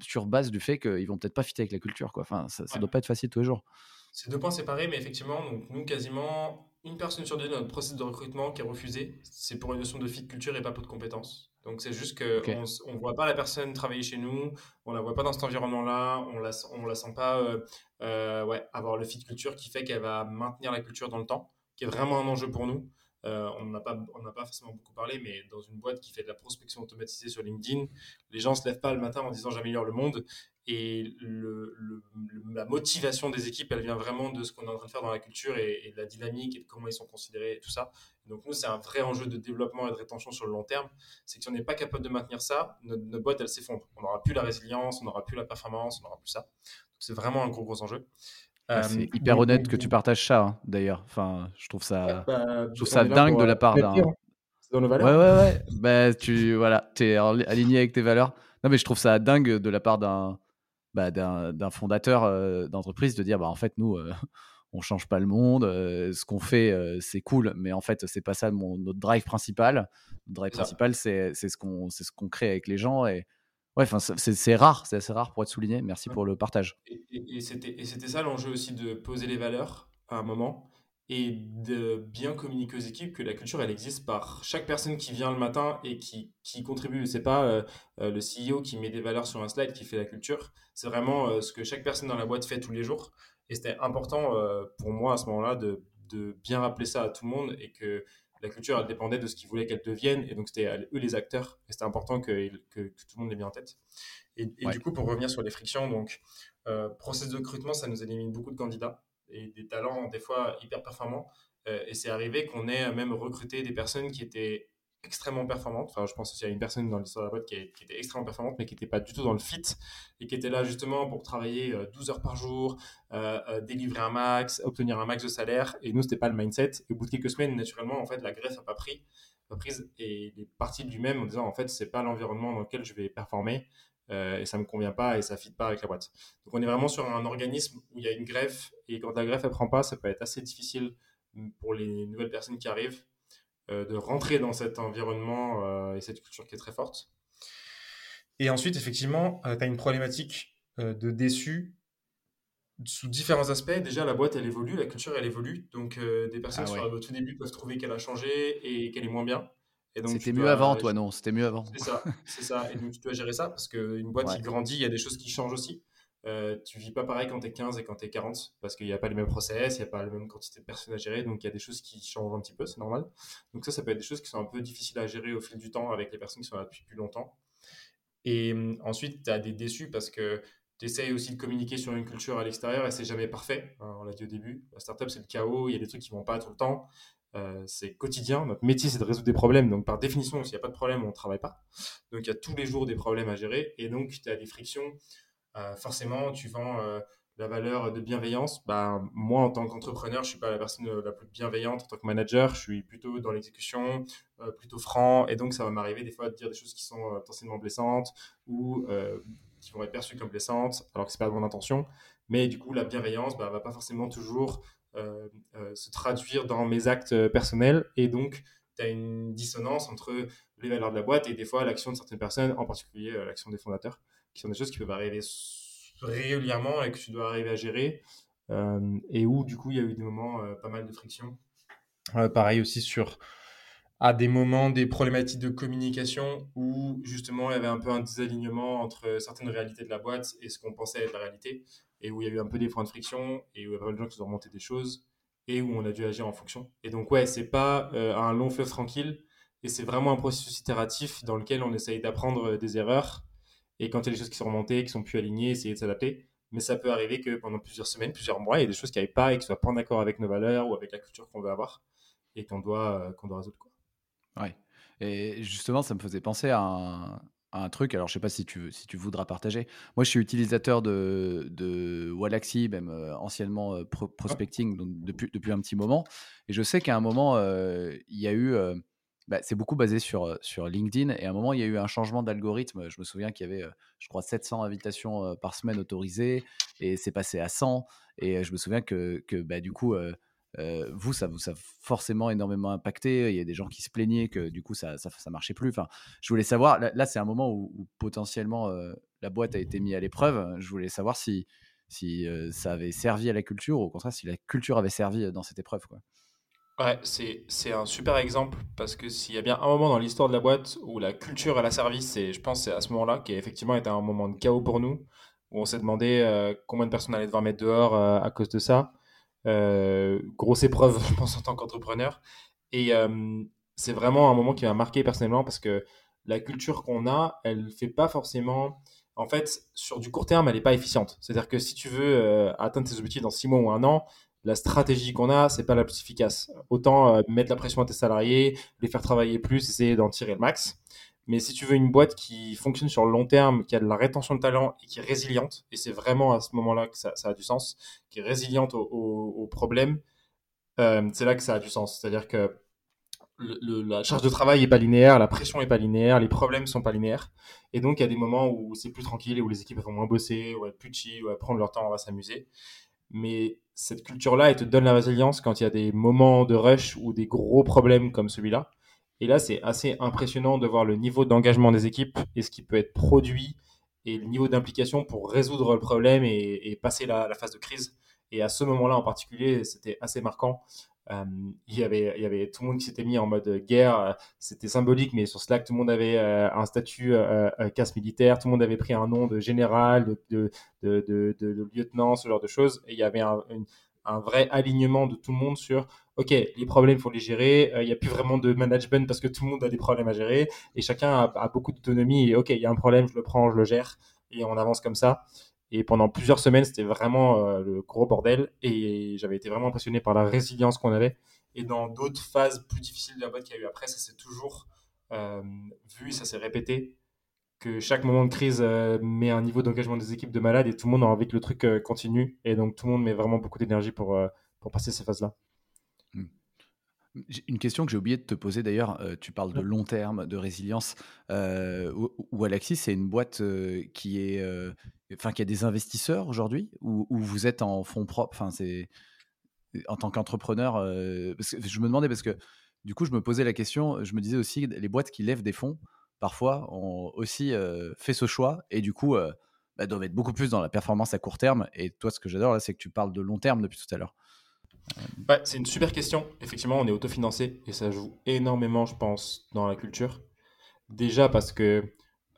sur base du fait qu'ils vont peut-être pas fitter avec la culture. Quoi. Enfin, ça ne doit pas être facile tous les jours. C'est deux points séparés, mais effectivement, donc nous, quasiment une personne sur deux dans notre processus de recrutement qui est refusée, c'est pour une notion de fit culture et pas pour de compétences. Donc c'est juste qu'on on ne voit pas la personne travailler chez nous, on la voit pas dans cet environnement-là, on la, on la sent pas euh, euh, ouais, avoir le fit culture qui fait qu'elle va maintenir la culture dans le temps, qui est vraiment un enjeu pour nous. Euh, on n'a pas, pas forcément beaucoup parlé, mais dans une boîte qui fait de la prospection automatisée sur LinkedIn, les gens se lèvent pas le matin en disant j'améliore le monde. Et le, la motivation des équipes, elle vient vraiment de ce qu'on est en train de faire dans la culture et, de la dynamique et de comment ils sont considérés et tout ça. Donc nous, c'est un vrai enjeu de développement et de rétention sur le long terme. C'est que si on n'est pas capable de maintenir ça, notre, boîte, elle s'effondre. On n'aura plus la résilience, on n'aura plus la performance, on n'aura plus ça. C'est vraiment un gros, gros enjeu. Ah, c'est euh, hyper honnête que tu partages ça, hein, d'ailleurs. Enfin, je trouve ça, bah, je trouve ça dingue de la part d'un. C'est dans nos valeurs. Ouais, ouais, ouais. bah, tu voilà, es aligné avec tes valeurs. Non, mais je trouve ça dingue de la part d'un bah, d'un fondateur euh, d'entreprise de dire bah en fait nous euh, on change pas le monde euh, ce qu'on fait c'est cool mais en fait c'est pas ça mon, notre drive principal. Notre drive principal c'est ce qu'on ce qu'on crée avec les gens et ouais c'est rare c'est assez rare pour être souligné. Merci pour le partage. Et, et, et c'était ça l'enjeu aussi de poser les valeurs à un moment? Et de bien communiquer aux équipes que la culture, elle existe par chaque personne qui vient le matin et qui, qui contribue. C'est pas euh, euh, le CEO qui met des valeurs sur un slide qui fait la culture. C'est vraiment euh, ce que chaque personne dans la boîte fait tous les jours. Et c'était important pour moi à ce moment-là de, de, bien rappeler ça à tout le monde et que la culture, elle dépendait de ce qu'ils voulaient qu'elle devienne. Et donc, c'était eux les acteurs. Et c'était important que, que, tout le monde l'ait bien en tête. Et, du coup, pour revenir sur les frictions, donc, process de recrutement, ça nous élimine beaucoup de candidats et des talents des fois hyper performants. Euh, et c'est arrivé qu'on ait même recruté des personnes qui étaient extrêmement performantes. Enfin, je pense aussi à une personne dans l'histoire de la boîte qui, était extrêmement performante, mais qui n'était pas du tout dans le fit et qui était là justement pour travailler 12 euh, heures par jour, euh, délivrer un max, obtenir un max de salaire. Et nous, c'était pas le mindset. Et au bout de quelques semaines, naturellement, en fait, la greffe n'a pas pris, prise et il est parti de lui-même en disant en fait, c'est pas l'environnement dans lequel je vais performer. Euh, et ça me convient pas et ça fit pas avec la boîte. Donc on est vraiment sur un organisme où il y a une greffe et quand la greffe elle prend pas, ça peut être assez difficile pour les nouvelles personnes qui arrivent euh, de rentrer dans cet environnement euh, et cette culture qui est très forte. Et ensuite, effectivement, tu as une problématique de déçu sous différents aspects. Déjà, la boîte, elle évolue, la culture, elle évolue. Donc, des personnes ah sur, au tout début peuvent trouver qu'elle a changé et qu'elle est moins bien. C'était mieux avant, toi, non C'était mieux avant. C'est ça, c'est ça. Et donc, tu dois gérer ça parce qu'une boîte qui grandit, il y a des choses qui changent aussi. Euh, tu vis pas pareil quand tu es 15 et quand tu es 40 parce qu'il n'y a pas les mêmes process, il n'y a pas la même quantité de personnes à gérer, donc il y a des choses qui changent un petit peu, c'est normal. Donc ça, ça peut être des choses qui sont un peu difficiles à gérer au fil du temps avec les personnes qui sont là depuis plus longtemps. Et hum, ensuite, tu as des déçus parce que tu essayes aussi de communiquer sur une culture à l'extérieur et c'est jamais parfait. Hein, on l'a dit au début, la startup c'est le chaos, il y a des trucs qui vont pas tout le temps. Euh, c'est quotidien. Notre métier, c'est de résoudre des problèmes. Donc, par définition, s'il n'y a pas de problème, on ne travaille pas. Donc, il y a tous les jours des problèmes à gérer. Et donc, tu as des frictions. Euh, forcément, tu vends euh, la valeur de bienveillance. Bah, moi, en tant qu'entrepreneur, je ne suis pas la personne la plus bienveillante. En tant que manager, je suis plutôt dans l'exécution, plutôt franc. Et donc, ça va m'arriver des fois de dire des choses qui sont potentiellement blessantes ou qui vont être perçues comme blessantes, alors que ce n'est pas mon intention. Mais du coup, la bienveillance ne bah, va pas forcément toujours se traduire dans mes actes euh, personnels. Et donc, tu as une dissonance entre les valeurs de la boîte et des fois l'action de certaines personnes, en particulier l'action des fondateurs, qui sont des choses qui peuvent arriver régulièrement et que tu dois arriver à gérer. et où, du coup, il y a eu des moments pas mal de friction. pareil aussi sur à des moments des problématiques de communication où justement il y avait un peu un désalignement entre certaines réalités de la boîte et ce qu'on pensait être la réalité et où il y a eu un peu des points de friction et où il y a pas de gens qui ont remonté des choses et où on a dû agir en fonction. Et donc ouais, c'est pas euh, un long fleuve tranquille et c'est vraiment un processus itératif dans lequel on essaye d'apprendre euh, des erreurs et quand il y a des choses qui sont remontées, qui sont plus alignées, essayer de s'adapter. Mais ça peut arriver que pendant plusieurs semaines, plusieurs mois, il y a des choses qui n'arrivent pas et qui ne soient pas en accord avec nos valeurs ou avec la culture qu'on veut avoir et qu'on doit, euh, doit résoudre. Quoi. Ouais. Et justement, ça me faisait penser à un, un truc, alors je sais pas si tu, si tu voudras partager. Moi, je suis utilisateur de, de Wallaxy, même euh, anciennement euh, prospecting, donc depuis, depuis un petit moment. Et je sais qu'à un moment, euh, il y a eu. Bah, c'est beaucoup basé sur, sur LinkedIn. Et à un moment, il y a eu un changement d'algorithme. Je me souviens qu'il y avait, je crois, 700 invitations par semaine autorisées. Et c'est passé à 100. Et je me souviens que, que bah, du coup vous, ça vous a forcément énormément impacté. Il y a des gens qui se plaignaient que du coup, ça ça, marchait plus. Enfin, je voulais savoir, là, c'est un moment où, potentiellement la boîte a été mise à l'épreuve. Je voulais savoir si, ça avait servi à la culture ou au contraire si la culture avait servi dans cette épreuve. Ouais, c'est un super exemple parce que s'il y a bien un moment dans l'histoire de la boîte où la culture et la service, et je pense c'est à ce moment-là qui a effectivement été un moment de chaos pour nous, où on s'est demandé combien de personnes allaient devoir mettre dehors à cause de ça. Euh, grosse épreuve, je pense, en tant qu'entrepreneur. Et euh, c'est vraiment un moment qui m'a marqué personnellement parce que la culture qu'on a, elle fait pas forcément. En fait, sur du court terme, elle n'est pas efficiente. C'est-à-dire que si tu veux euh, atteindre tes objectifs dans six mois ou un an, la stratégie qu'on a, c'est pas la plus efficace. Autant mettre la pression à tes salariés, les faire travailler plus, essayer d'en tirer le max. Mais si tu veux une boîte qui fonctionne sur le long terme, qui a de la rétention de talent et qui est résiliente, et c'est vraiment à ce moment-là que ça, a du sens, qui est résiliente aux problèmes, euh, c'est là que ça a du sens. C'est-à-dire que la charge de travail n'est pas linéaire, la pression n'est pas linéaire, les problèmes sont pas linéaires. Et donc, il y a des moments où c'est plus tranquille et où les équipes vont moins bosser, ou être plus chill, ou prendre leur temps, on va s'amuser. Mais cette culture-là, elle te donne la résilience quand il y a des moments de rush ou des gros problèmes comme celui-là. Et là, c'est assez impressionnant de voir le niveau d'engagement des équipes et ce qui peut être produit et le niveau d'implication pour résoudre le problème et, passer la, phase de crise. Et à ce moment-là en particulier, c'était assez marquant il, y avait, il y avait tout le monde qui s'était mis en mode guerre. C'était symbolique, mais sur Slack, tout le monde avait un statut casse militaire. Tout le monde avait pris un nom de général, de, lieutenant, ce genre de choses. Et il y avait un vrai alignement de tout le monde sur ok les problèmes il faut les gérer il n'y a plus vraiment de management parce que tout le monde a des problèmes à gérer et chacun a, beaucoup d'autonomie et ok il y a un problème je le prends je le gère et on avance comme ça et pendant plusieurs semaines, c'était vraiment euh, le gros bordel. Et j'avais été vraiment impressionné par la résilience qu'on avait. Et dans d'autres phases plus difficiles de la boîte qu'il y a eu après, ça s'est toujours euh, vu ça s'est répété que chaque moment de crise euh, met un niveau d'engagement des équipes de malades et tout le monde a envie que le truc continue. Et donc tout le monde met vraiment beaucoup d'énergie pour, pour passer ces phases-là. Une question que j'ai oublié de te poser d'ailleurs, euh, tu parles de long terme, de résilience. Euh, ou, Alexis, c'est une boîte euh, qui est, enfin, qui a des investisseurs aujourd'hui, ou, vous êtes en fonds propres? Enfin, c'est en tant qu'entrepreneur. je me demandais parce que du coup, je me posais la question. Je me disais aussi, les boîtes qui lèvent des fonds, parfois, ont aussi fait ce choix et du coup, bah, doivent être beaucoup plus dans la performance à court terme. Et toi, ce que j'adore là, c'est que tu parles de long terme depuis tout à l'heure c'est une super question. Effectivement, on est autofinancé et ça joue énormément, je pense, dans la culture. Déjà parce que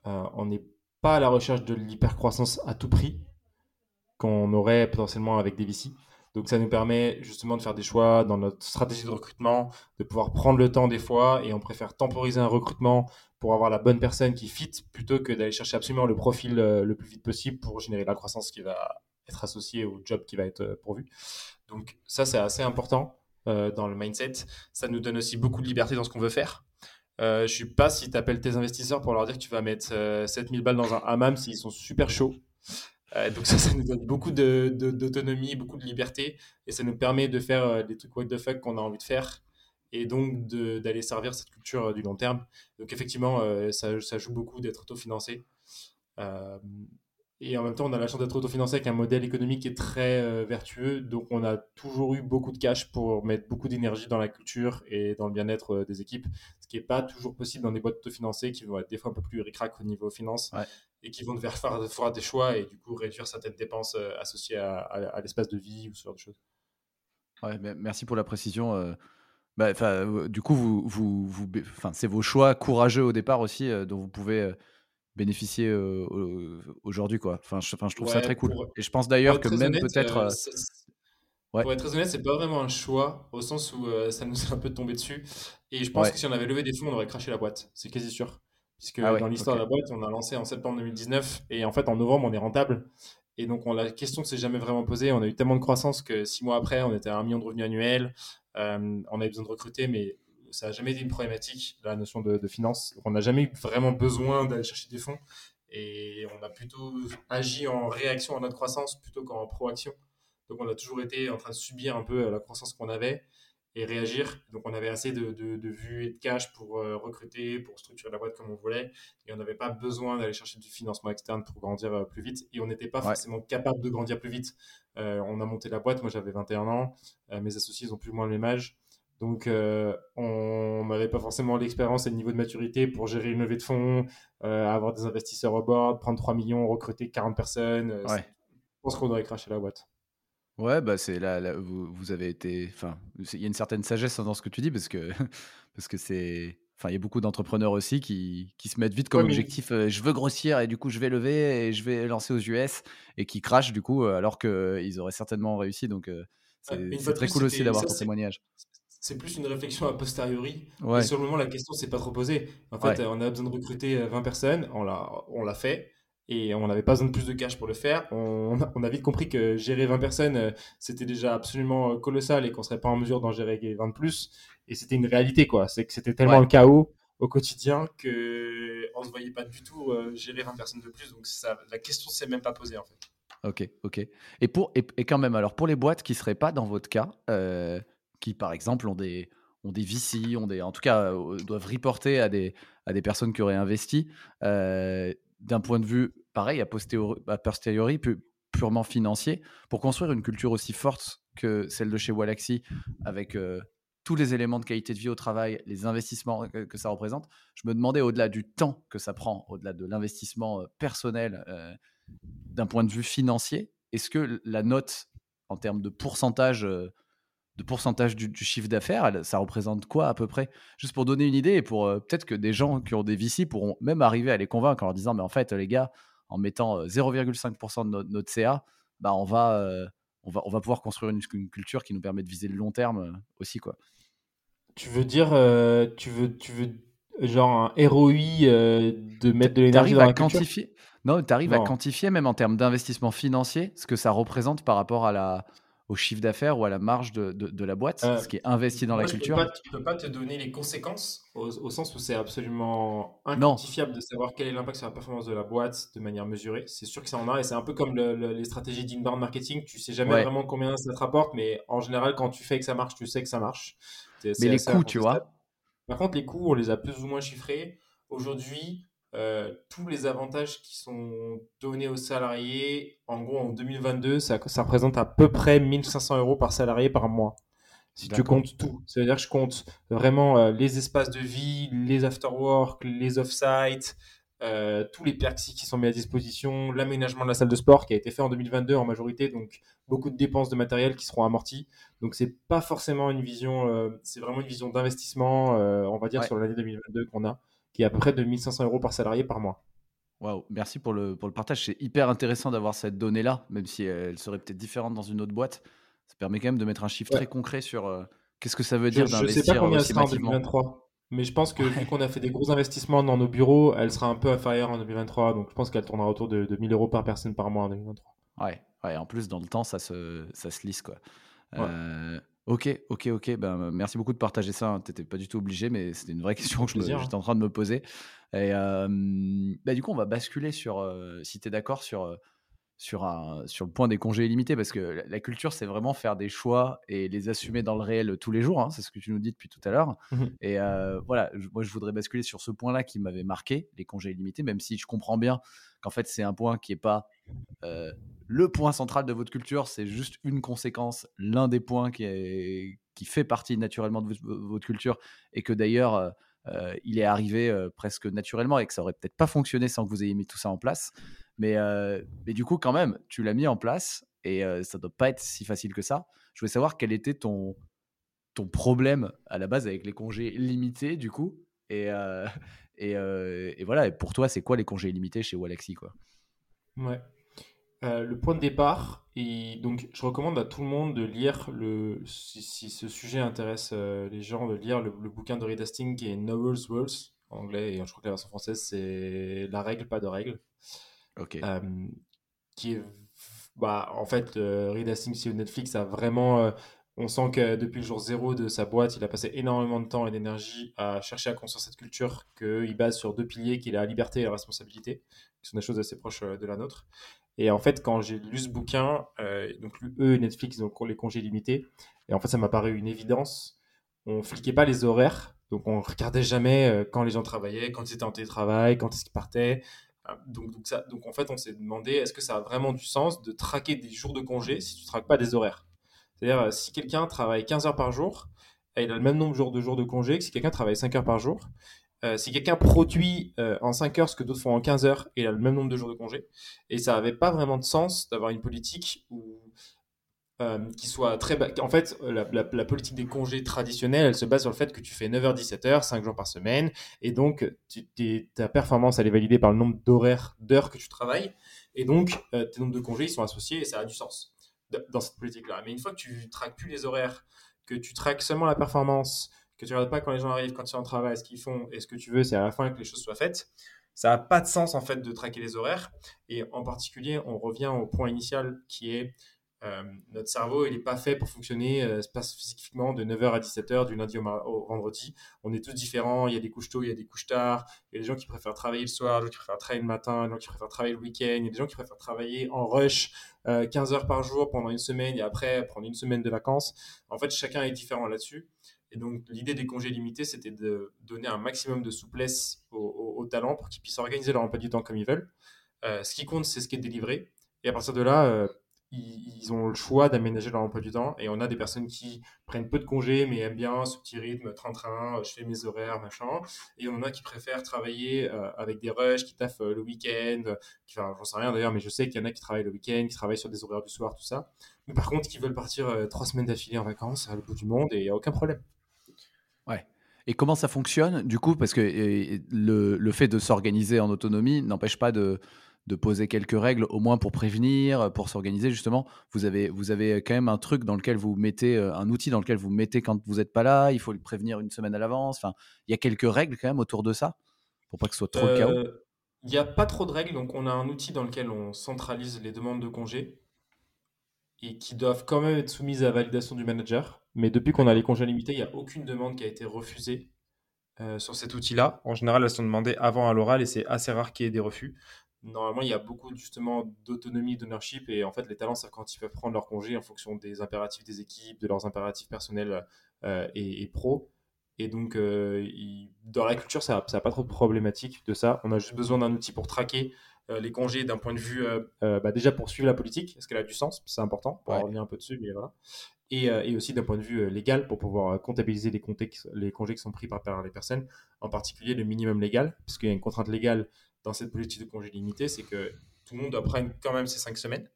euh, on n'est pas à la recherche de l'hypercroissance à tout prix qu'on aurait potentiellement avec des VC. Donc ça nous permet justement de faire des choix dans notre stratégie de recrutement, de pouvoir prendre le temps des fois et on préfère temporiser un recrutement pour avoir la bonne personne qui fit plutôt que d'aller chercher absolument le profil euh, le plus vite possible pour générer la croissance qui va être associée au job qui va être euh, pourvu. Donc ça, c'est assez important euh, dans le mindset. Ça nous donne aussi beaucoup de liberté dans ce qu'on veut faire. Euh, je ne suis pas si tu appelles tes investisseurs pour leur dire que tu vas mettre 7000 euh, balles dans un hammam s'ils sont super chauds. donc ça, ça nous donne beaucoup d'autonomie, beaucoup de liberté et ça nous permet de faire des trucs what the fuck qu'on a envie de faire et donc d'aller servir cette culture du long terme. Donc effectivement, ça, ça, joue beaucoup d'être autofinancé. Et en même temps, on a la chance d'être autofinancé avec un modèle économique qui est très euh, vertueux. Donc, on a toujours eu beaucoup de cash pour mettre beaucoup d'énergie dans la culture et dans le bien-être euh, des équipes. Ce qui n'est pas toujours possible dans des boîtes autofinancées qui vont être des fois un peu plus ric au niveau finance et qui vont devoir faire, faire, des choix et du coup réduire certaines dépenses euh, associées à, l'espace de vie ou ce genre de choses. Ouais, merci pour la précision. Bah, du coup, vous, vous, vous c'est vos choix courageux au départ aussi dont vous pouvez bénéficier aujourd'hui quoi. Enfin je, enfin, je trouve ça très cool. Et je pense d'ailleurs que même peut-être. Ouais. Pour être très honnête, c'est pas vraiment un choix au sens où ça nous est un peu tombé dessus. Et je pense que si on avait levé des fonds, on aurait craché la boîte. C'est quasi sûr. Puisque ah dans l'histoire de la boîte, on a lancé en septembre 2019 et en fait en novembre, on est rentable. Et donc on, la question ne s'est jamais vraiment posée. On a eu tellement de croissance que six mois après, on était à un million de revenus annuels. on avait besoin de recruter, mais ça n'a jamais été une problématique, la notion de, finance. on n'a jamais eu vraiment besoin d'aller chercher des fonds. Et on a plutôt agi en réaction à notre croissance plutôt qu'en proaction. Donc on a toujours été en train de subir un peu la croissance qu'on avait et réagir. Donc on avait assez de, de, vues et de cash pour euh, recruter, pour structurer la boîte comme on voulait. Et on n'avait pas besoin d'aller chercher du financement externe pour grandir euh, plus vite. Et on n'était pas forcément capable de grandir plus vite. Euh, on a monté la boîte, moi j'avais 21 ans, mes associés ils ont plus ou moins le même âge. Donc, euh, on n'avait pas forcément l'expérience et le niveau de maturité pour gérer une levée de fonds, euh, avoir des investisseurs au board, prendre 3 millions, recruter 40 personnes. Euh, je pense qu'on aurait craché la boîte. Ouais, bah c'est là, vous, avez été. Enfin, il y a une certaine sagesse dans ce que tu dis parce que parce que c'est. Enfin, il y a beaucoup d'entrepreneurs aussi qui, qui, se mettent vite comme objectif je veux grossir et du coup je vais lever et je vais lancer aux US et qui crachent du coup alors qu'ils auraient certainement réussi. Donc c'est très cool aussi d'avoir ton témoignage c'est plus une réflexion a posteriori. Et sur le moment, la question s'est pas trop posée. En fait, on a besoin de recruter 20 euh, personnes, on l'a, on l'a fait, et on n'avait pas besoin de plus de cash pour le faire. On, a vite compris que gérer 20 personnes, euh, c'était déjà absolument euh, colossal et qu'on serait pas en mesure d'en gérer 20 de plus. Et c'était une réalité, quoi. C'est que c'était tellement le chaos au quotidien que on se voyait pas du tout gérer 20 personnes de plus. Donc ça, la question s'est même pas posée, en fait. Ok, ok. Et, pour, et, quand même, alors pour les boîtes qui seraient pas dans votre cas, qui, par exemple, ont des, ont des VC, ont des, en tout cas, euh, doivent reporter à des, à des personnes qui auraient investi. Euh, d'un point de vue, pareil, à posteriori, purement financier, pour construire une culture aussi forte que celle de chez Walaxy, avec euh, tous les éléments de qualité de vie au travail, les investissements que, ça représente, je me demandais au-delà du temps que ça prend, au-delà de l'investissement personnel, d'un point de vue financier, est-ce que la note en termes de pourcentage de pourcentage du, chiffre d'affaires, ça représente quoi à peu près? Juste pour donner une idée et pour peut-être que des gens qui ont des VC pourront même arriver à les convaincre en leur disant mais en fait les gars, en mettant 0,5% de notre, CA, bah on va, on va, on va pouvoir construire une, culture qui nous permet de viser le long terme aussi quoi. Tu veux dire, tu veux, tu veux genre un ROI de mettre de l'énergie dans la quantifier Non, tu arrives à quantifier même en termes d'investissement financier ce que ça représente par rapport à la, au chiffre d'affaires ou à la marge de, de, la boîte, euh, ce qui est investi dans la culture. je ne peux pas te donner les conséquences, au, sens où c'est absolument inquantifiable de savoir quel est l'impact sur la performance de la boîte de manière mesurée. C'est sûr que ça en a, et c'est un peu comme les stratégies d'inbound marketing. Tu sais jamais vraiment combien ça te rapporte, mais en général, quand tu fais que ça marche, tu sais que ça marche. mais les coûts, tu vois. Par contre, les coûts, on les a plus ou moins chiffrés. Aujourd'hui, euh, tous les avantages qui sont donnés aux salariés, en gros en 2022, ça, ça représente à peu près 1500 euros par salarié par mois. Si tu comptes tout, ça veut dire que je compte vraiment euh, les espaces de vie, les after-work, les off-site, euh, tous les perks qui sont mis à disposition, l'aménagement de la salle de sport qui a été fait en 2022 en majorité, donc beaucoup de dépenses de matériel qui seront amorties. Donc c'est pas forcément une vision, c'est vraiment une vision d'investissement, on va dire sur l'année 2022 qu'on a qui est à peu près de 1500 euros par salarié par mois. Waouh, merci pour le, pour le partage. C'est hyper intéressant d'avoir cette donnée-là, même si elle serait peut-être différente dans une autre boîte. Ça permet quand même de mettre un chiffre très concret sur euh, qu'est-ce que ça veut dire d'investir. Je ne sais pas combien elle sera en 2023, mais je pense que vu qu'on a fait des gros investissements dans nos bureaux, elle sera un peu inférieure en 2023. Donc je pense qu'elle tournera autour de, de 1000 euros par personne par mois en 2023. Ouais, ouais, en plus, dans le temps, ça se, ça se lisse. Quoi. Euh, Ok, ok, ok. Ben, merci beaucoup de partager ça. Hein. Tu n'étais pas du tout obligé, mais c'était une vraie question que j'étais en train de me poser. Et bah, du coup, on va basculer sur, si tu es d'accord, sur, sur, un, sur le point des congés illimités, parce que la, culture, c'est vraiment faire des choix et les assumer dans le réel tous les jours. Hein. c'est ce que tu nous dis depuis tout à l'heure. Mmh et voilà, moi, je voudrais basculer sur ce point-là qui m'avait marqué, les congés illimités, même si je comprends bien qu'en fait, c'est un point qui n'est pas le point central de votre culture, c'est juste une conséquence, l'un des points qui, est, qui fait partie naturellement de votre culture et que d'ailleurs euh, euh, il est arrivé euh, presque naturellement et que ça aurait peut-être pas fonctionné sans que vous ayez mis tout ça en place. Mais, du coup, quand même, tu l'as mis en place et ça doit pas être si facile que ça. Je voulais savoir quel était ton, ton problème à la base avec les congés limités, du coup. Et, voilà, et pour toi, c'est quoi les congés limités chez Walaxy quoi? Ouais. Euh, le point de départ, et donc je recommande à tout le monde de lire, le, si, ce sujet intéresse euh, les gens, de lire le, bouquin de Reed Hastings qui est No Rules en anglais, et je crois que la version française c'est La règle, pas de règle. Ok. Euh, qui est, bah, en fait, Reed Hastings sur Netflix a vraiment on sent que depuis le jour zéro de sa boîte, il a passé énormément de temps et d'énergie à chercher à construire cette culture qu'il base sur deux piliers, qui est la liberté et la responsabilité, qui sont des choses assez proches de la nôtre. Et en fait, quand j'ai lu ce bouquin, euh, donc eux, Netflix, donc les congés limités, et en fait, ça m'a paru une évidence. On fliquait pas les horaires, donc on regardait jamais euh, quand les gens travaillaient, quand ils étaient en télétravail, quand est-ce qu'ils partaient. Euh, donc, donc, ça, donc en fait, on s'est demandé est-ce que ça a vraiment du sens de traquer des jours de congés si tu ne traques pas des horaires? C'est-à-dire, si quelqu'un travaille 15 heures par jour, il a le même nombre de jours de congés que si quelqu'un travaille 5 heures par jour. Euh, si quelqu'un produit euh, en 5 heures ce que d'autres font en 15 heures, il a le même nombre de jours de congé. Et ça n'avait pas vraiment de sens d'avoir une politique euh, qui soit très En fait, la, politique des congés traditionnels, elle se base sur le fait que tu fais 9h, 17h, 5 jours par semaine. Et donc, ta performance, elle est validée par le nombre d'horaires, d'heures que tu travailles. Et donc, tes nombres de congés, ils sont associés et ça a du sens dans cette politique-là. Mais une fois que tu traques plus les horaires, que tu traques seulement la performance, que tu regardes pas quand les gens arrivent, quand ils sont en travail, ce qu'ils font, et ce que tu veux, c'est à la fin que les choses soient faites. Ça n'a pas de sens en fait de traquer les horaires. Et en particulier, on revient au point initial qui est euh, notre cerveau, il n'est pas fait pour fonctionner euh, spécifiquement de 9h à 17h du lundi au, vendredi. On est tous différents. Il y a des couches tôt, il y a des couches tard. Il y a des gens qui préfèrent travailler le soir, d'autres qui préfèrent travailler le matin, d'autres qui préfèrent travailler le week-end. Il y a des gens qui préfèrent travailler en rush 15 euh, heures par jour pendant une semaine et après prendre une semaine de vacances. En fait, chacun est différent là-dessus. Et donc, l'idée des congés limités, c'était de donner un maximum de souplesse aux, talents pour qu'ils puissent organiser leur emploi du temps comme ils veulent. Euh, ce qui compte, c'est ce qui est délivré. Et à partir de là, euh, ils, ont le choix d'aménager leur emploi du temps. Et on a des personnes qui prennent peu de congés, mais aiment bien ce petit rythme, train-train, je fais mes horaires, machin. Et on en a qui préfèrent travailler euh, avec des rushs, qui taffent euh, le week-end. Enfin, j'en sais rien d'ailleurs, mais je sais qu'il y en a qui travaillent le week-end, qui travaillent sur des horaires du soir, tout ça. Mais par contre, qui veulent partir euh, trois semaines d'affilée en vacances à bout du monde, et il n'y a aucun problème. Ouais. Et comment ça fonctionne du coup? Parce que le, le fait de s'organiser en autonomie n'empêche pas de, de poser quelques règles, au moins pour prévenir, pour s'organiser justement. Vous avez, vous avez quand même un truc dans lequel vous mettez, euh, un outil dans lequel vous mettez quand vous n'êtes pas là, il faut le prévenir une semaine à l'avance. Enfin, il y a quelques règles quand même autour de ça, pour pas que ce soit trop le chaos. Euh, il n'y a pas trop de règles, donc on a un outil dans lequel on centralise les demandes de congés et qui doivent quand même être soumises à validation du manager. Mais depuis qu'on a les congés limités, il n'y a aucune demande qui a été refusée euh, sur cet outil-là. En général, elles sont demandées avant à l'oral et c'est assez rare qu'il y ait des refus normalement, il y a beaucoup justement d'autonomie, d'ownership, et en fait, les talents, c'est quand ils peuvent prendre leur congé en fonction des impératifs des équipes, de leurs impératifs personnels euh, et, pro. Et donc, euh, dans la culture, ça n'a pas trop de problématique de ça. On a juste besoin d'un outil pour traquer euh, les congés d'un point de vue, bah, déjà pour suivre la politique, est-ce qu'elle a du sens C'est important, pour revenir un peu dessus, mais voilà. Et, et, aussi d'un point de vue légal pour pouvoir comptabiliser les, les, congés qui sont pris par, par les personnes, en particulier le minimum légal, puisqu'il y a une contrainte légale dans cette politique de congé limité, c'est que tout le monde doit prendre quand même ces cinq semaines.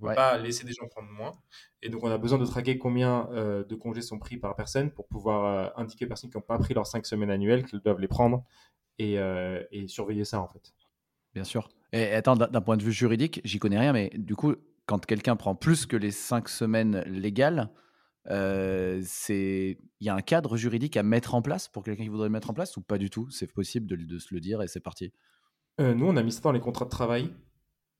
On ne peut pas laisser des gens prendre moins. Et donc, on a besoin de traquer combien euh, de congés sont pris par personne pour pouvoir euh, indiquer aux personnes qui n'ont pas pris leurs cinq semaines annuelles qu'elles doivent les prendre et, euh, et, surveiller ça, en fait. Bien sûr. Et attends, d'un point de vue juridique, j'y connais rien, mais du coup, quand quelqu'un prend plus que les cinq semaines légales, il y a un cadre juridique à mettre en place pour quelqu'un qui voudrait le mettre en place ou pas du tout? C'est possible de, de se le dire et c'est parti? Euh, nous, on a mis ça dans les contrats de travail.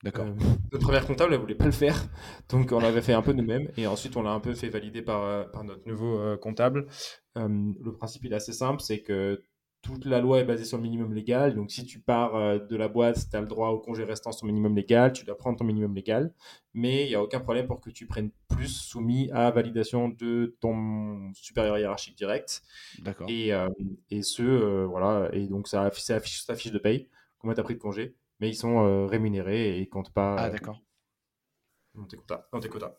D'accord. Euh, notre première comptable, elle voulait pas le faire, donc on l'avait fait un peu nous-mêmes, et ensuite on l'a un peu fait valider par, euh, par notre nouveau comptable. le principe il est assez simple, c'est que toute la loi est basée sur le minimum légal, donc si tu pars de la boîte, tu as le droit au congé restant sur le minimum légal, tu dois prendre ton minimum légal, mais il n'y a aucun problème pour que tu prennes plus soumis à validation de ton supérieur hiérarchique direct. D'accord. Et, et ce, voilà, et donc ça affiche ta fiche de paye combien tu as pris de congé, mais ils sont euh, rémunérés et ils comptent pas. Ah, euh, d'accord. dans tes quotas. Dans tes quotas.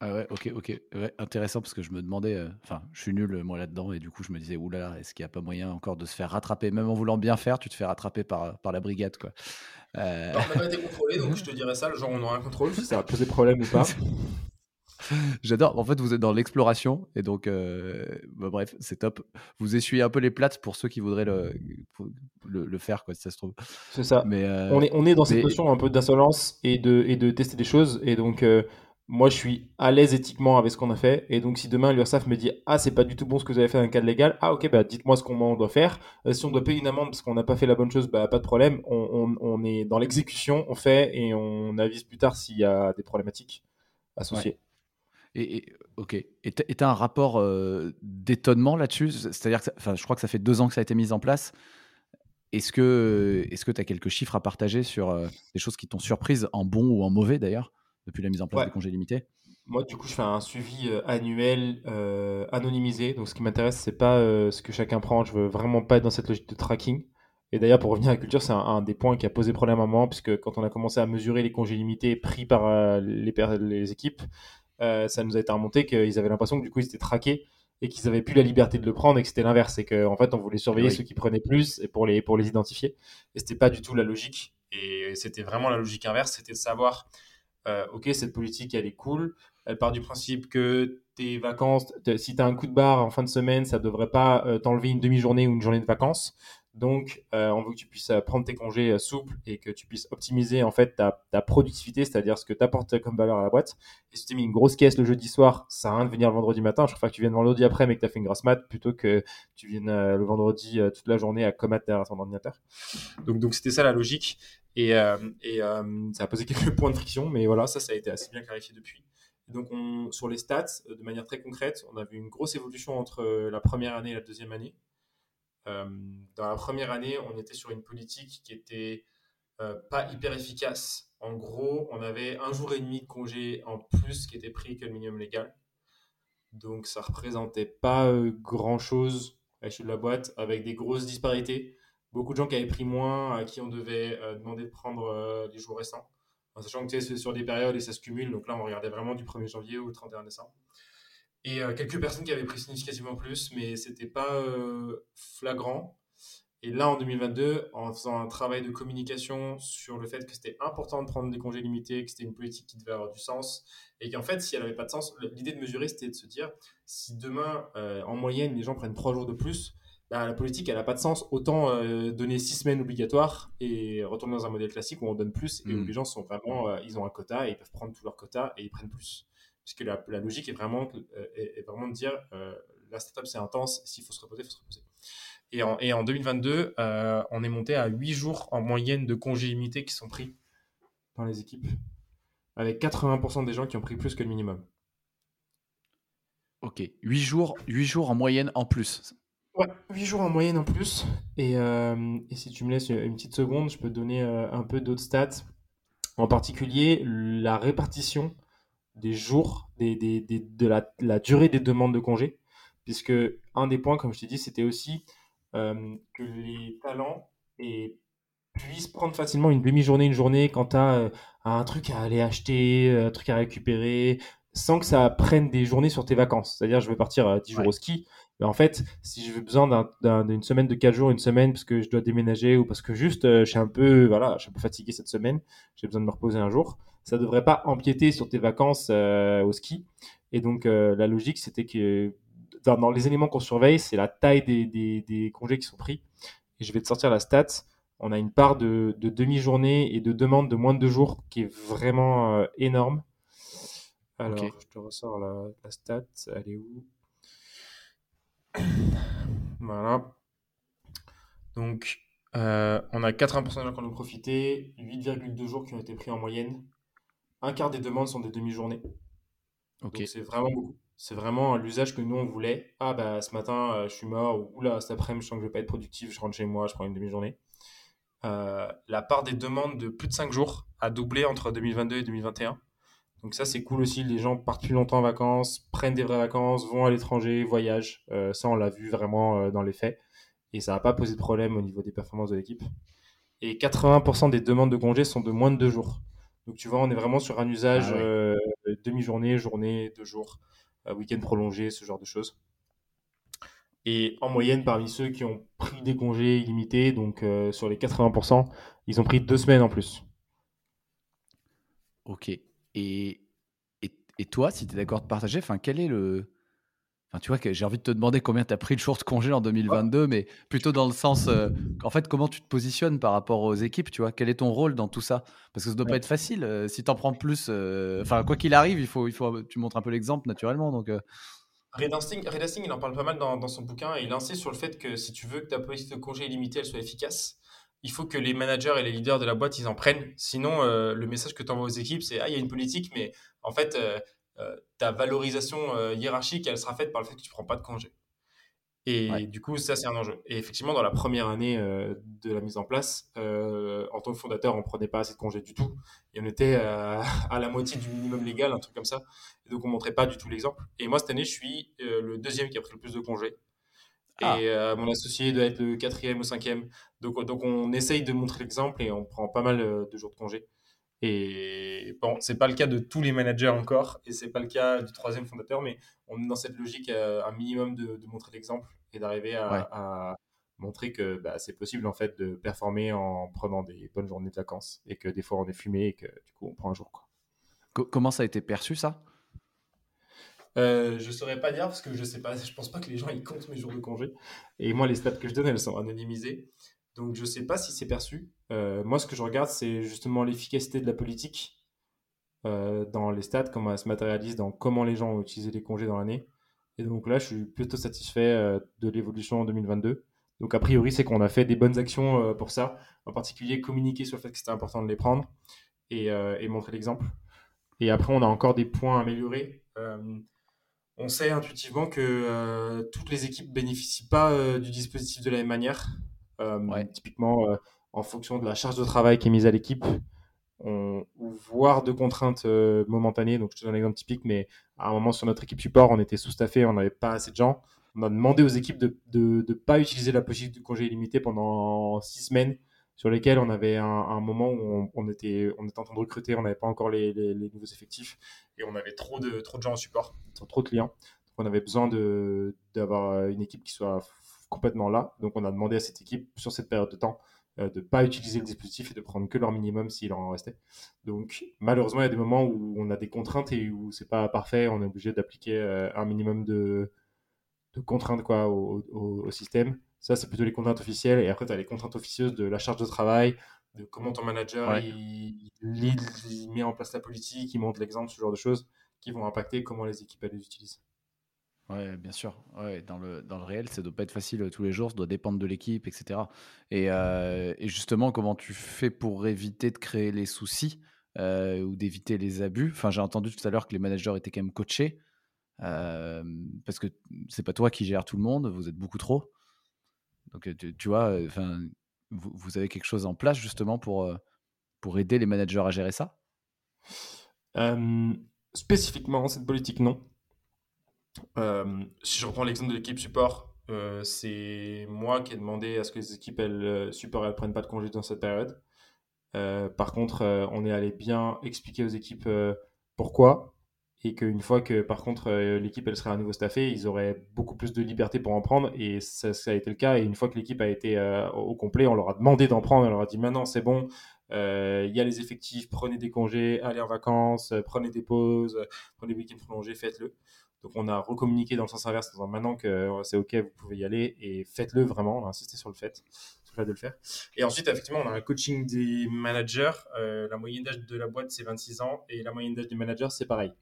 Ah ouais, ok, ok. intéressant parce que je me demandais, euh, enfin, je suis nul moi là-dedans et du coup je me disais, oulala, est-ce qu'il n'y a pas moyen encore de se faire rattraper? Même en voulant bien faire, tu te fais rattraper par, par la brigade, quoi. Euh... on n'a pas été contrôlé, donc je te dirais ça, le genre on aura un contrôle, si ça va poser problème ou pas? J'adore. En fait, vous êtes dans l'exploration et donc, euh, bah, bref, c'est top. Vous essuyez un peu les plates pour ceux qui voudraient le, le, faire, quoi, si ça se trouve. C'est ça. Mais euh, on, est, on est dans cette notion un peu d'insolence et de, et de tester des choses. Et donc, euh, moi, je suis à l'aise éthiquement avec ce qu'on a fait. Et donc, si demain l'URSSAF me dit Ah, c'est pas du tout bon ce que vous avez fait dans le cadre légal, ah, ok, bah, dites-moi ce qu'on doit faire. si on doit payer une amende parce qu'on n'a pas fait la bonne chose, bah, pas de problème. On, on, on est dans l'exécution, on fait et on avise plus tard s'il y a des problématiques associées. Et, ok. Et tu as un rapport euh, d'étonnement là-dessus? C'est-à-dire que je crois que ça fait deux ans que ça a été mis en place. Est-ce que tu as quelques chiffres à partager sur euh, des choses qui t'ont surprise, en bon ou en mauvais d'ailleurs, depuis la mise en place des congés limités? Moi, du coup, je fais un suivi euh, annuel anonymisé. Donc, ce qui m'intéresse, c'est pas ce que chacun prend. Je veux vraiment pas être dans cette logique de tracking. Et d'ailleurs, pour revenir à la culture, c'est un, des points qui a posé problème à un moment, puisque quand on a commencé à mesurer les congés limités pris par les, les équipes, euh, ça nous a été remonté qu'ils avaient l'impression que du coup ils étaient traqués et qu'ils avaient plus la liberté de le prendre et que c'était l'inverse. Et qu'en en fait on voulait surveiller ceux qui prenaient plus et pour les pour les identifier. Et c'était pas du tout la logique. Et c'était vraiment la logique inverse. C'était de savoir euh, ok cette politique elle est cool. Elle part du principe que tes vacances si tu as un coup de barre en fin de semaine ça devrait pas euh, t'enlever une demi-journée ou une journée de vacances donc, euh, on veut que tu puisses euh, prendre tes congés euh, souples et que tu puisses optimiser en fait ta, productivité, c'est-à-dire ce que tu apportes comme valeur à la boîte. Et si tu mis une grosse caisse le jeudi soir, ça à rien de venir le vendredi matin. Je préfère que tu viennes vendredi après, mais que tu as fait une grosse mat plutôt que tu viennes le vendredi toute la journée à combattre derrière ton ordinateur. Donc, donc c'était ça la logique. Et, et ça a posé quelques points de friction, mais voilà, ça, ça a été assez bien clarifié depuis. donc, on, sur les stats, de manière très concrète, on a vu une grosse évolution entre la première année et la deuxième année. Euh, dans la première année, on était sur une politique qui était euh, pas hyper efficace. En gros, on avait un jour et demi de congé en plus qui était pris que le minimum légal. Donc ça représentait pas euh, grand chose à l'échelle de la boîte avec des grosses disparités. Beaucoup de gens qui avaient pris moins, à qui on devait demander de prendre les jours récents. en sachant que c'est sur des périodes et ça se cumule. Donc là, on regardait vraiment du 1er janvier au 31 décembre. Et quelques personnes qui avaient pris significativement plus, mais c'était pas flagrant. Et là, en 2022, en faisant un travail de communication sur le fait que c'était important de prendre des congés limités, que c'était une politique qui devait avoir du sens, et qu'en fait, si elle n'avait pas de sens, l'idée de mesurer, c'était de se dire, si demain, euh, en moyenne, les gens prennent trois jours de plus, bah, la politique, elle n'a pas de sens. Autant euh, donner six semaines obligatoires et retourner dans un modèle classique où on donne plus et où mm. les gens sont vraiment, euh, ils ont un quota et ils peuvent prendre tout leur quota et ils prennent plus. Puisque la, la logique est vraiment, est, vraiment de dire, la startup c'est intense, s'il faut se reposer, il faut se reposer. Et en, et en 2022, euh, on est monté à 8 jours en moyenne de congés limités qui sont pris dans les équipes, avec 80% des gens qui ont pris plus que le minimum. Ok, 8 jours, 8 jours en moyenne en plus. Ouais, 8 jours en moyenne en plus. Et, euh, et, si tu me laisses une petite seconde, je peux te donner euh, un peu d'autres stats. En particulier, la répartition des jours, des, des, des, de la, la, durée des demandes de congés. Puisque un des points, comme je t'ai dit, c'était aussi euh, que les talents et puissent prendre facilement une demi-journée, une journée quand tu as euh, un truc à aller acheter, un truc à récupérer, sans que ça prenne des journées sur tes vacances. C'est-à-dire, je vais partir 10 jours au ski. Mais en fait, si j'ai besoin d'une semaine de 4 jours, une semaine, parce que je dois déménager ou parce que juste euh, je suis un peu, voilà, je suis un peu fatigué cette semaine, j'ai besoin de me reposer un jour, ça ne devrait pas empiéter sur tes vacances au ski. Et donc, la logique, c'était que dans, les éléments qu'on surveille, c'est la taille des, congés qui sont pris. Et je vais te sortir la stat. On a une part de, demi-journée et de demande de moins de deux jours qui est vraiment euh, énorme. Alors, je te ressors la, stat. Elle est où? Voilà. Donc, euh, on a 80% de gens qui en ont profité, 8,2 jours qui ont été pris en moyenne. Un quart des demandes sont des demi-journées. C'est vraiment beaucoup. C'est vraiment l'usage que nous, on voulait. Ah, bah, ce matin, euh, je suis mort, ou là, cet après-midi, je sens que je vais pas être productif, je rentre chez moi, je prends une demi-journée. Euh, la part des demandes de plus de 5 jours a doublé entre 2022 et 2021. Donc ça, c'est cool aussi. Les gens partent plus longtemps en vacances, prennent des vraies vacances, vont à l'étranger, voyagent. Euh, ça, on l'a vu vraiment dans les faits. Et ça n'a pas posé de problème au niveau des performances de l'équipe. Et 80% des demandes de congés sont de moins de 2 jours. Donc tu vois, on est vraiment sur un usage ah demi-journée, journée, 2 jours week-end prolongé, ce genre de choses. Et en moyenne, parmi ceux qui ont pris des congés illimités, donc euh, sur les 80%, ils ont pris deux semaines en plus. Ok. Et, et, et toi, si tu es d'accord de partager, quel est le, Enfin, tu vois, que j'ai envie de te demander combien tu as pris de jours de congé en 2022, mais plutôt dans le sens, euh, en fait, comment tu te positionnes par rapport aux équipes, tu vois? Quel est ton rôle dans tout ça? Parce que ça ne doit pas être facile. Euh, si tu en prends plus, euh, enfin, quoi qu'il arrive, il faut, il faut, tu montres un peu l'exemple naturellement. Donc, Red Hastings, il en parle pas mal dans, son bouquin et il insiste sur le fait que si tu veux que ta politique de congé illimité elle soit efficace, il faut que les managers et les leaders de la boîte ils en prennent. Sinon, le message que tu envoies aux équipes, c'est ah il y a une politique, mais en fait euh, ta valorisation euh, hiérarchique, elle sera faite par le fait que tu ne prends pas de congé. Et du coup, ça, c'est un enjeu. Et effectivement, dans la première année euh, de la mise en place, en tant que fondateur, on ne prenait pas assez de congés du tout. Et on était à la moitié du minimum légal, un truc comme ça. Et donc, on ne montrait pas du tout l'exemple. Et moi, cette année, je suis le deuxième qui a pris le plus de congés. Ah. Et mon associé doit être le quatrième ou cinquième. Donc, donc on essaye de montrer l'exemple et on prend pas mal de jours de congés. Et bon, c'est pas le cas de tous les managers encore, et c'est pas le cas du troisième fondateur, mais on est dans cette logique euh, un minimum de, montrer l'exemple et d'arriver à, montrer que bah, c'est possible en fait de performer en prenant des bonnes journées de vacances et que des fois on est fumé et que du coup on prend un jour. Quoi. Comment ça a été perçu ça? Euh, je saurais pas dire parce que je sais pas, je pense pas que les gens ils comptent mes jours de congé. Et moi, les stats que je donne, elles sont anonymisées. Donc je ne sais pas si c'est perçu. Euh, moi, ce que je regarde, c'est justement l'efficacité de la politique euh, dans les stats, comment elle se matérialise dans comment les gens ont utilisé les congés dans l'année. Et donc là, je suis plutôt satisfait euh, de l'évolution en 2022. Donc a priori, c'est qu'on a fait des bonnes actions pour ça, en particulier communiquer sur le fait que c'était important de les prendre et, montrer l'exemple. Et après, on a encore des points à améliorer. on sait intuitivement que toutes les équipes bénéficient pas du dispositif de la même manière. Euh, typiquement, euh, en fonction de la charge de travail qui est mise à l'équipe, on, voire de contraintes euh, momentanées. Donc, je te donne un exemple typique, mais à un moment sur notre équipe support, on était sous-staffé, on n'avait pas assez de gens. On a demandé aux équipes de ne pas utiliser la politique du congé illimité pendant six semaines sur lesquels on avait un, moment où on, était, on était en train de recruter, on n'avait pas encore les, nouveaux effectifs et on avait trop de, trop de gens en support, trop de clients. on avait besoin d'avoir une équipe qui soit complètement là. Donc on a demandé à cette équipe sur cette période de temps euh, de ne pas utiliser le dispositif et de prendre que leur minimum s'il en restait. Donc malheureusement, il y a des moments où on a des contraintes et où c'est pas parfait, on est obligé d'appliquer euh, un minimum de, de contraintes quoi, au, au système. Ça, c'est plutôt les contraintes officielles. Et après, tu as les contraintes officieuses de la charge de travail, de comment ton manager il, met en place la politique, il montre l'exemple, ce genre de choses qui vont impacter comment les équipes les utilisent. Ouais, bien sûr. Ouais, dans le, dans le réel, ça doit pas être facile euh, tous les jours, ça doit dépendre de l'équipe, etc. Et, euh, et, justement, comment tu fais pour éviter de créer les soucis euh, ou d'éviter les abus? Enfin, j'ai entendu tout à l'heure que les managers étaient quand même coachés, parce que c'est pas toi qui gères tout le monde, vous êtes beaucoup trop. Donc, tu, vois, enfin, vous, avez quelque chose en place justement pour, pour aider les managers à gérer ça? Spécifiquement, cette politique, non. Si je reprends l'exemple de l'équipe support, c'est moi qui ai demandé à ce que les équipes elles, support ne prennent pas de congé dans cette période. par contre, on est allé bien expliquer aux équipes pourquoi. Et qu'une fois que par contre euh, l'équipe elle serait à nouveau staffée, ils auraient beaucoup plus de liberté pour en prendre. Et ça, a été le cas. Et une fois que l'équipe a été euh, au complet, on leur a demandé d'en prendre, on leur a dit maintenant c'est bon, euh, il y a les effectifs, prenez des congés, allez en vacances, prenez des pauses, prenez des week-ends prolongés, faites-le. Donc on a recommuniqué dans le sens inverse en disant maintenant que c'est ok, vous pouvez y aller et faites-le vraiment, on a insisté sur le fait de le faire. Et ensuite, effectivement, on a un coaching des managers. la moyenne d'âge de la boîte, c'est 26 ans et la moyenne d'âge des managers, c'est pareil.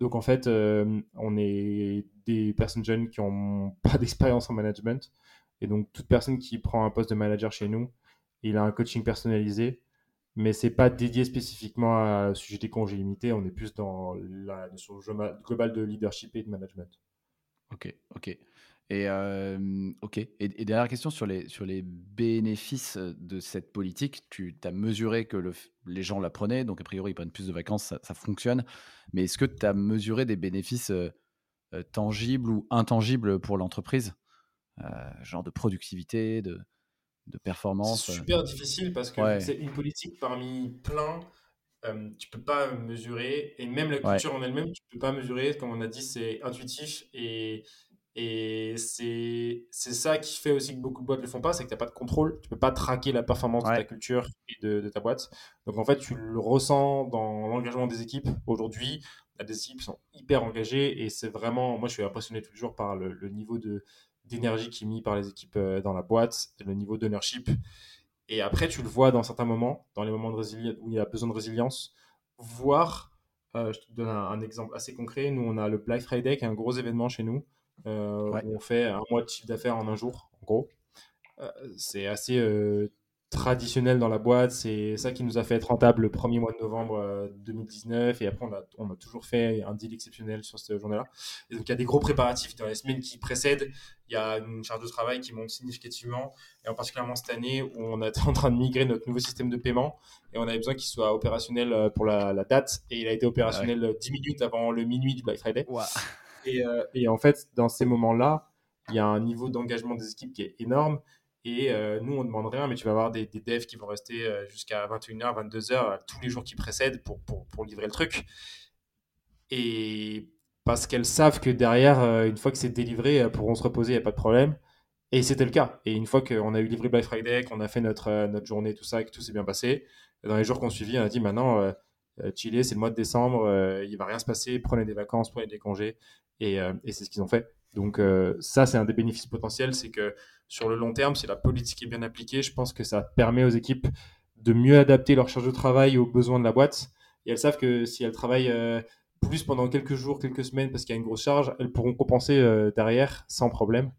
Donc en fait, euh, on est des personnes jeunes qui n'ont pas d'expérience en management. Et donc toute personne qui prend un poste de manager chez nous, il a un coaching personnalisé, mais c'est pas dédié spécifiquement à sujet des congés limités. On est plus dans la notion globale de leadership et de management. Ok, ok. Et ok. Et, dernière question sur les, sur les bénéfices de cette politique. Tu as mesuré que le, les gens la prenaient, donc a priori ils prennent plus de vacances, ça, fonctionne. Mais est-ce que tu as mesuré des bénéfices tangibles ou intangibles pour l'entreprise? Genre de productivité, de, de performance C'est super difficile parce que c'est une politique parmi plein. tu peux pas mesurer et même la culture en elle-même tu peux pas mesurer comme on a dit c'est intuitif et et c'est ça qui fait aussi que beaucoup de boîtes ne le font pas, c'est que tu n'as pas de contrôle, tu peux pas traquer la performance de ta culture et de, ta boîte. Donc en fait, tu le ressens dans l'engagement des équipes. Aujourd'hui, des équipes sont hyper engagées et c'est vraiment, moi je suis impressionné toujours par le, niveau d'énergie qui est mis par les équipes euh, dans la boîte, le niveau d'ownership. Et après, tu le vois dans certains moments, dans les moments de où il y a besoin de résilience, voire, euh, je te donne un, un, exemple assez concret, nous on a le Black Friday qui est un gros événement chez nous euh, on fait un mois de chiffre d'affaires en un jour, en gros. Euh, c'est assez traditionnel dans la boîte. C'est ça qui nous a fait être rentable le premier mois de novembre 2019. Et après, on a, on a, toujours fait un deal exceptionnel sur cette journée-là. Et donc, il y a des gros préparatifs. Dans les semaines qui précèdent, il y a une charge de travail qui monte significativement. Et en particulièrement cette année où on est en train de migrer notre nouveau système de paiement. Et on avait besoin qu'il soit opérationnel pour la, date. Et il a été opérationnel 10 minutes avant le minuit du Black Friday. Euh, et, en fait, dans ces moments-là, il y a un niveau d'engagement des équipes qui est énorme. Et euh, nous, on ne demande rien, mais tu vas avoir des, devs qui vont rester euh, jusqu'à 21h, 22h, tous les jours qui précèdent pour, livrer le truc. Et parce qu'elles savent que derrière, une fois que c'est délivré, pourront se reposer, il n'y a pas de problème. Et c'était le cas. Et une fois qu'on a eu livré Black Friday, qu'on a fait notre, journée, tout ça, que tout s'est bien passé, dans les jours qu'on suivi, on a dit maintenant, Chili, c'est le mois de décembre, il va rien se passer, prenez des vacances, prenez des congés. Euh, et, c'est ce qu'ils ont fait. Donc euh, ça, c'est un des bénéfices potentiels, c'est que sur le long terme, si la politique est bien appliquée, je pense que ça permet aux équipes de mieux adapter leur charge de travail aux besoins de la boîte. Et elles savent que si elles travaillent euh, plus pendant quelques jours, quelques semaines, parce qu'il y a une grosse charge, elles pourront compenser derrière sans problème.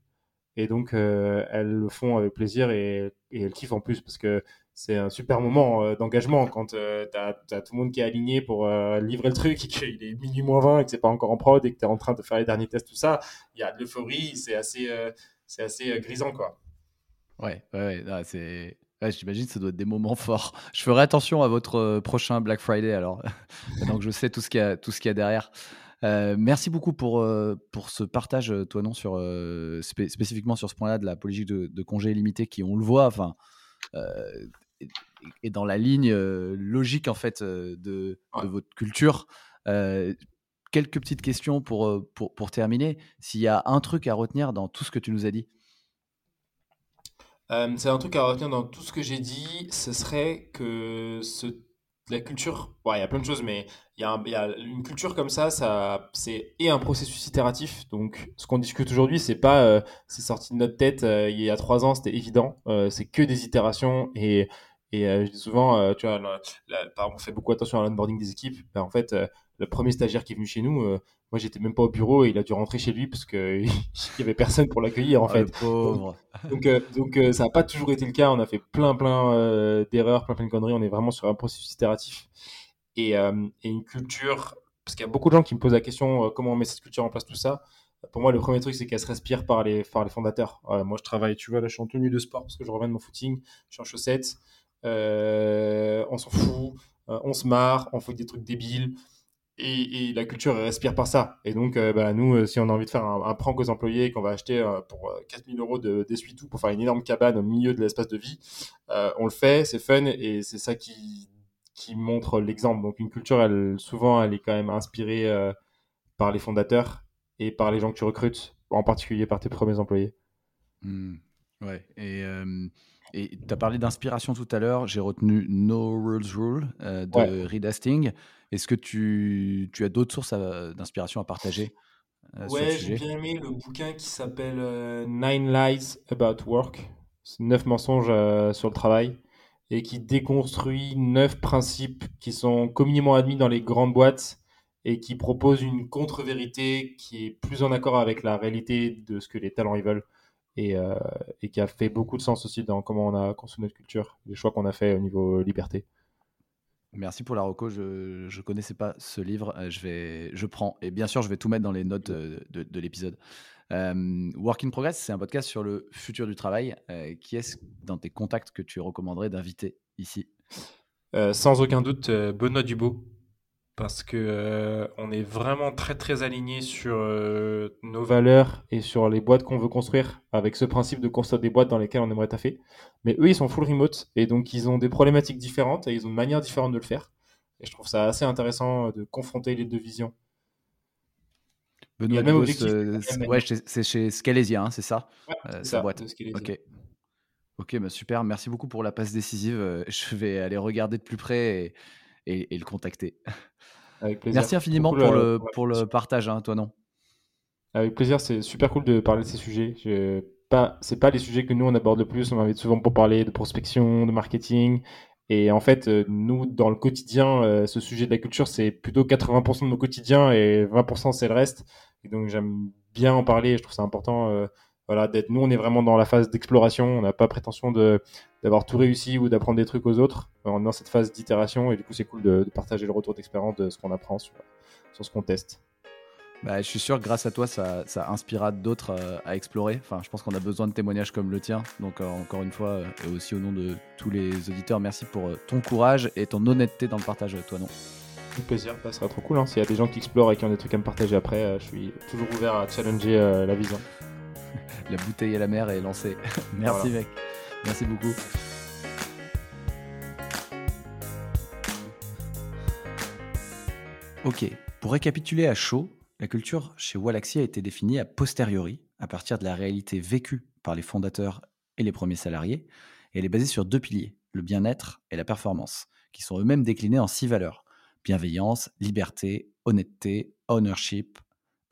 Et donc, elles le font avec plaisir et, et, elles kiffent en plus parce que c'est un super moment euh, d'engagement quand euh, tu as, tout le monde qui est aligné pour euh, livrer le truc et qu'il est minuit moins 20 et que c'est pas encore en prod et que tu es en train de faire les derniers tests, tout ça. Il y a de l'euphorie, c'est assez, c'est assez grisant. quoi. Ouais, ouais, ouais c'est. J'imagine que ça doit être des moments forts. Je ferai attention à votre prochain Black Friday alors, donc je sais tout ce qu'il y a, a derrière. merci beaucoup pour, pour ce partage, toi non, sur, spécifiquement sur ce point-là de la politique de, de congé qui, on le voit, enfin, est, dans la ligne logique en fait de, votre culture. quelques petites questions pour, pour, pour terminer. S'il y a un truc à retenir dans tout ce que tu nous as dit? c'est un truc à retenir dans tout ce que j'ai dit, ce serait que ce la culture, il y a plein de choses, mais il y, a une culture comme ça, ça c'est et un processus itératif. Donc, ce qu'on discute aujourd'hui, c'est pas, euh, c'est sorti de notre tête euh, il y a trois ans, c'était évident. Euh, c'est que des itérations et et je dis souvent, tu vois, on fait beaucoup attention à l'onboarding des équipes. Ben, en fait, le premier stagiaire qui est venu chez nous, moi j'étais même pas au bureau et il a dû rentrer chez lui parce qu'il y avait personne pour l'accueillir en oh, fait. pauvre. Donc, donc, ça n'a pas toujours été le cas. On a fait plein plein d'erreurs, plein plein de conneries. On est vraiment sur un processus itératif et, et une culture. Parce qu'il y a beaucoup de gens qui me posent la question comment on met cette culture en place, tout ça. Pour moi, le premier truc, c'est qu'elle se respire par les, par les fondateurs. moi, je travaille, tu vois, là, je suis en tenue de sport parce que je reviens de mon footing, je suis en chaussettes. on s'en fout, on se marre, on fait des trucs débiles et, la culture respire par ça. Et donc, euh, bah, nous, euh, si on a envie de faire un, un prank aux employés qu'on va acheter euh, pour 4000 euros d'essuie-tout pour faire une énorme cabane au milieu de l'espace de vie, on le fait, c'est fun et c'est ça qui, qui montre l'exemple. Donc, une culture, elle, souvent, elle est quand même inspirée par les fondateurs et par les gens que tu recrutes, en particulier par tes premiers employés. Mmh. Ouais, et et tu as parlé d'inspiration tout à l'heure. J'ai retenu No Rules Rule de Reed Hastings. Est-ce que tu, tu as d'autres sources d'inspiration à partager euh, Ouais, j'ai bien aimé le bouquin qui s'appelle euh, Nine Lies About Work. Neuf mensonges euh, sur le travail et qui déconstruit neuf principes qui sont communément admis dans les grandes boîtes et qui propose une contre-vérité qui est plus en accord avec la réalité de ce que les talents ils veulent et, et qui a fait beaucoup de sens aussi dans comment on a construit notre culture, les choix qu'on a fait au niveau liberté. Merci pour la reco. Je ne connaissais pas ce livre. Euh, je, vais, je prends. Et bien sûr, je vais tout mettre dans les notes euh, de, de, l'épisode. Euh, Work in Progress, c'est un podcast sur le futur du travail. qui est-ce dans tes contacts que tu recommanderais d'inviter ici? Sans aucun doute, Benoît Dubo parce que euh, on est vraiment très très aligné sur euh, nos valeurs et sur les boîtes qu'on veut construire avec ce principe de construire des boîtes dans lesquelles on aimerait taffer. Mais eux, ils sont full remote et donc ils ont des problématiques différentes et ils ont une manière différente de le faire. Et je trouve ça assez intéressant de confronter les deux visions. Benoît même euh, ouais, c'est chez Scalesia, hein, c'est ça ouais, Sa boîte. Ok. Ok, bah super. Merci beaucoup pour la passe décisive. Je vais aller regarder de plus près et, et le contacter. Merci infiniment pour, le, pour le partage, hein, toi non Avec plaisir, c'est super cool de parler de ces sujets. Je, pas, c'est pas les sujets que nous on aborde le plus. On m'invite souvent pour parler de prospection, de marketing. Et en fait, euh, nous, dans le quotidien, euh, ce sujet de la culture, c'est plutôt 80% de nos quotidiens et 20% c'est le reste. Et donc j'aime bien en parler. Je trouve ça important. Voilà, d'être. Nous, on est vraiment dans la phase d'exploration. On n'a pas prétention de d'avoir tout réussi ou d'apprendre des trucs aux autres. On est dans cette phase d'itération et du coup, c'est cool de, partager le retour d'expérience de ce qu'on apprend sur, sur ce qu'on teste. Bah, je suis sûr que grâce à toi, ça, ça inspirera d'autres euh, à explorer. Enfin, je pense qu'on a besoin de témoignages comme le tien. Donc, euh, encore une fois, euh, et aussi au nom de tous les auditeurs, merci pour ton courage et ton honnêteté dans le partage, toi non. Avec plaisir, ça sera trop cool. Hein. S'il y a des gens qui explorent et qui ont des trucs à me partager après, je suis toujours ouvert à challenger la vision. la bouteille à la mer est lancée. Merci mec. Merci beaucoup. Ok, pour récapituler à chaud, la culture chez Wallaxy a été définie a posteriori, à partir de la réalité vécue par les fondateurs et les premiers salariés, et elle est basée sur deux piliers, le bien-être et la performance, qui sont eux-mêmes déclinés en six valeurs. Bienveillance, liberté, honnêteté, ownership,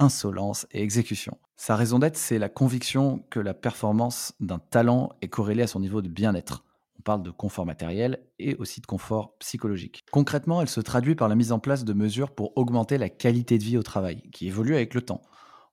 insolence et exécution. Sa raison d'être, c'est la conviction que la performance d'un talent est corrélée à son niveau de bien-être. On parle de confort matériel et aussi de confort psychologique. Concrètement, elle se traduit par la mise en place de mesures pour augmenter la qualité de vie au travail, qui évolue avec le temps.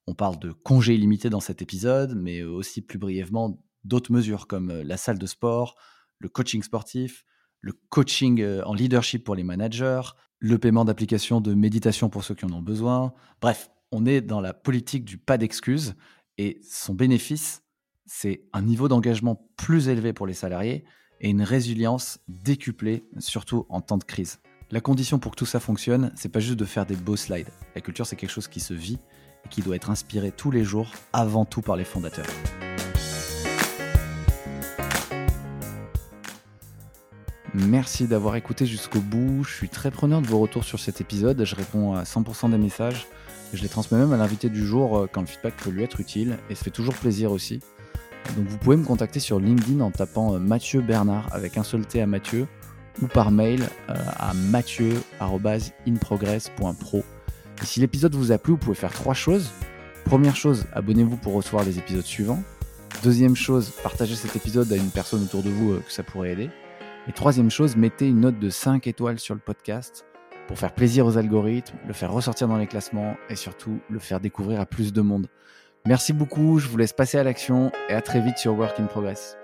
On parle de congés illimités dans cet épisode, mais aussi plus brièvement d'autres mesures comme euh, la salle de sport, le coaching sportif, le coaching euh, en leadership pour les managers, le paiement d'applications de méditation pour ceux qui en ont besoin. Bref, on est dans la politique du pas d'excuses et son bénéfice, c'est un niveau d'engagement plus élevé pour les salariés et une résilience décuplée, surtout en temps de crise. La condition pour que tout ça fonctionne, c'est pas juste de faire des beaux slides. La culture, c'est quelque chose qui se vit et qui doit être inspiré tous les jours, avant tout par les fondateurs. Merci d'avoir écouté jusqu'au bout. Je suis très preneur de vos retours sur cet épisode. Je réponds à 100% des messages. Je les transmets même à l'invité du jour euh, quand le feedback peut lui être utile. Et ça fait toujours plaisir aussi. Donc vous pouvez me contacter sur LinkedIn en tapant euh, Mathieu Bernard avec un seul T à Mathieu ou par mail euh, à mathieu.inprogress.pro. Et si l'épisode vous a plu, vous pouvez faire trois choses. Première chose, abonnez-vous pour recevoir les épisodes suivants. Deuxième chose, partagez cet épisode à une personne autour de vous que ça pourrait aider. Et troisième chose, mettez une note de 5 étoiles sur le podcast pour faire plaisir aux algorithmes, le faire ressortir dans les classements et surtout le faire découvrir à plus de monde. Merci beaucoup, je vous laisse passer à l'action et à très vite sur Work in Progress.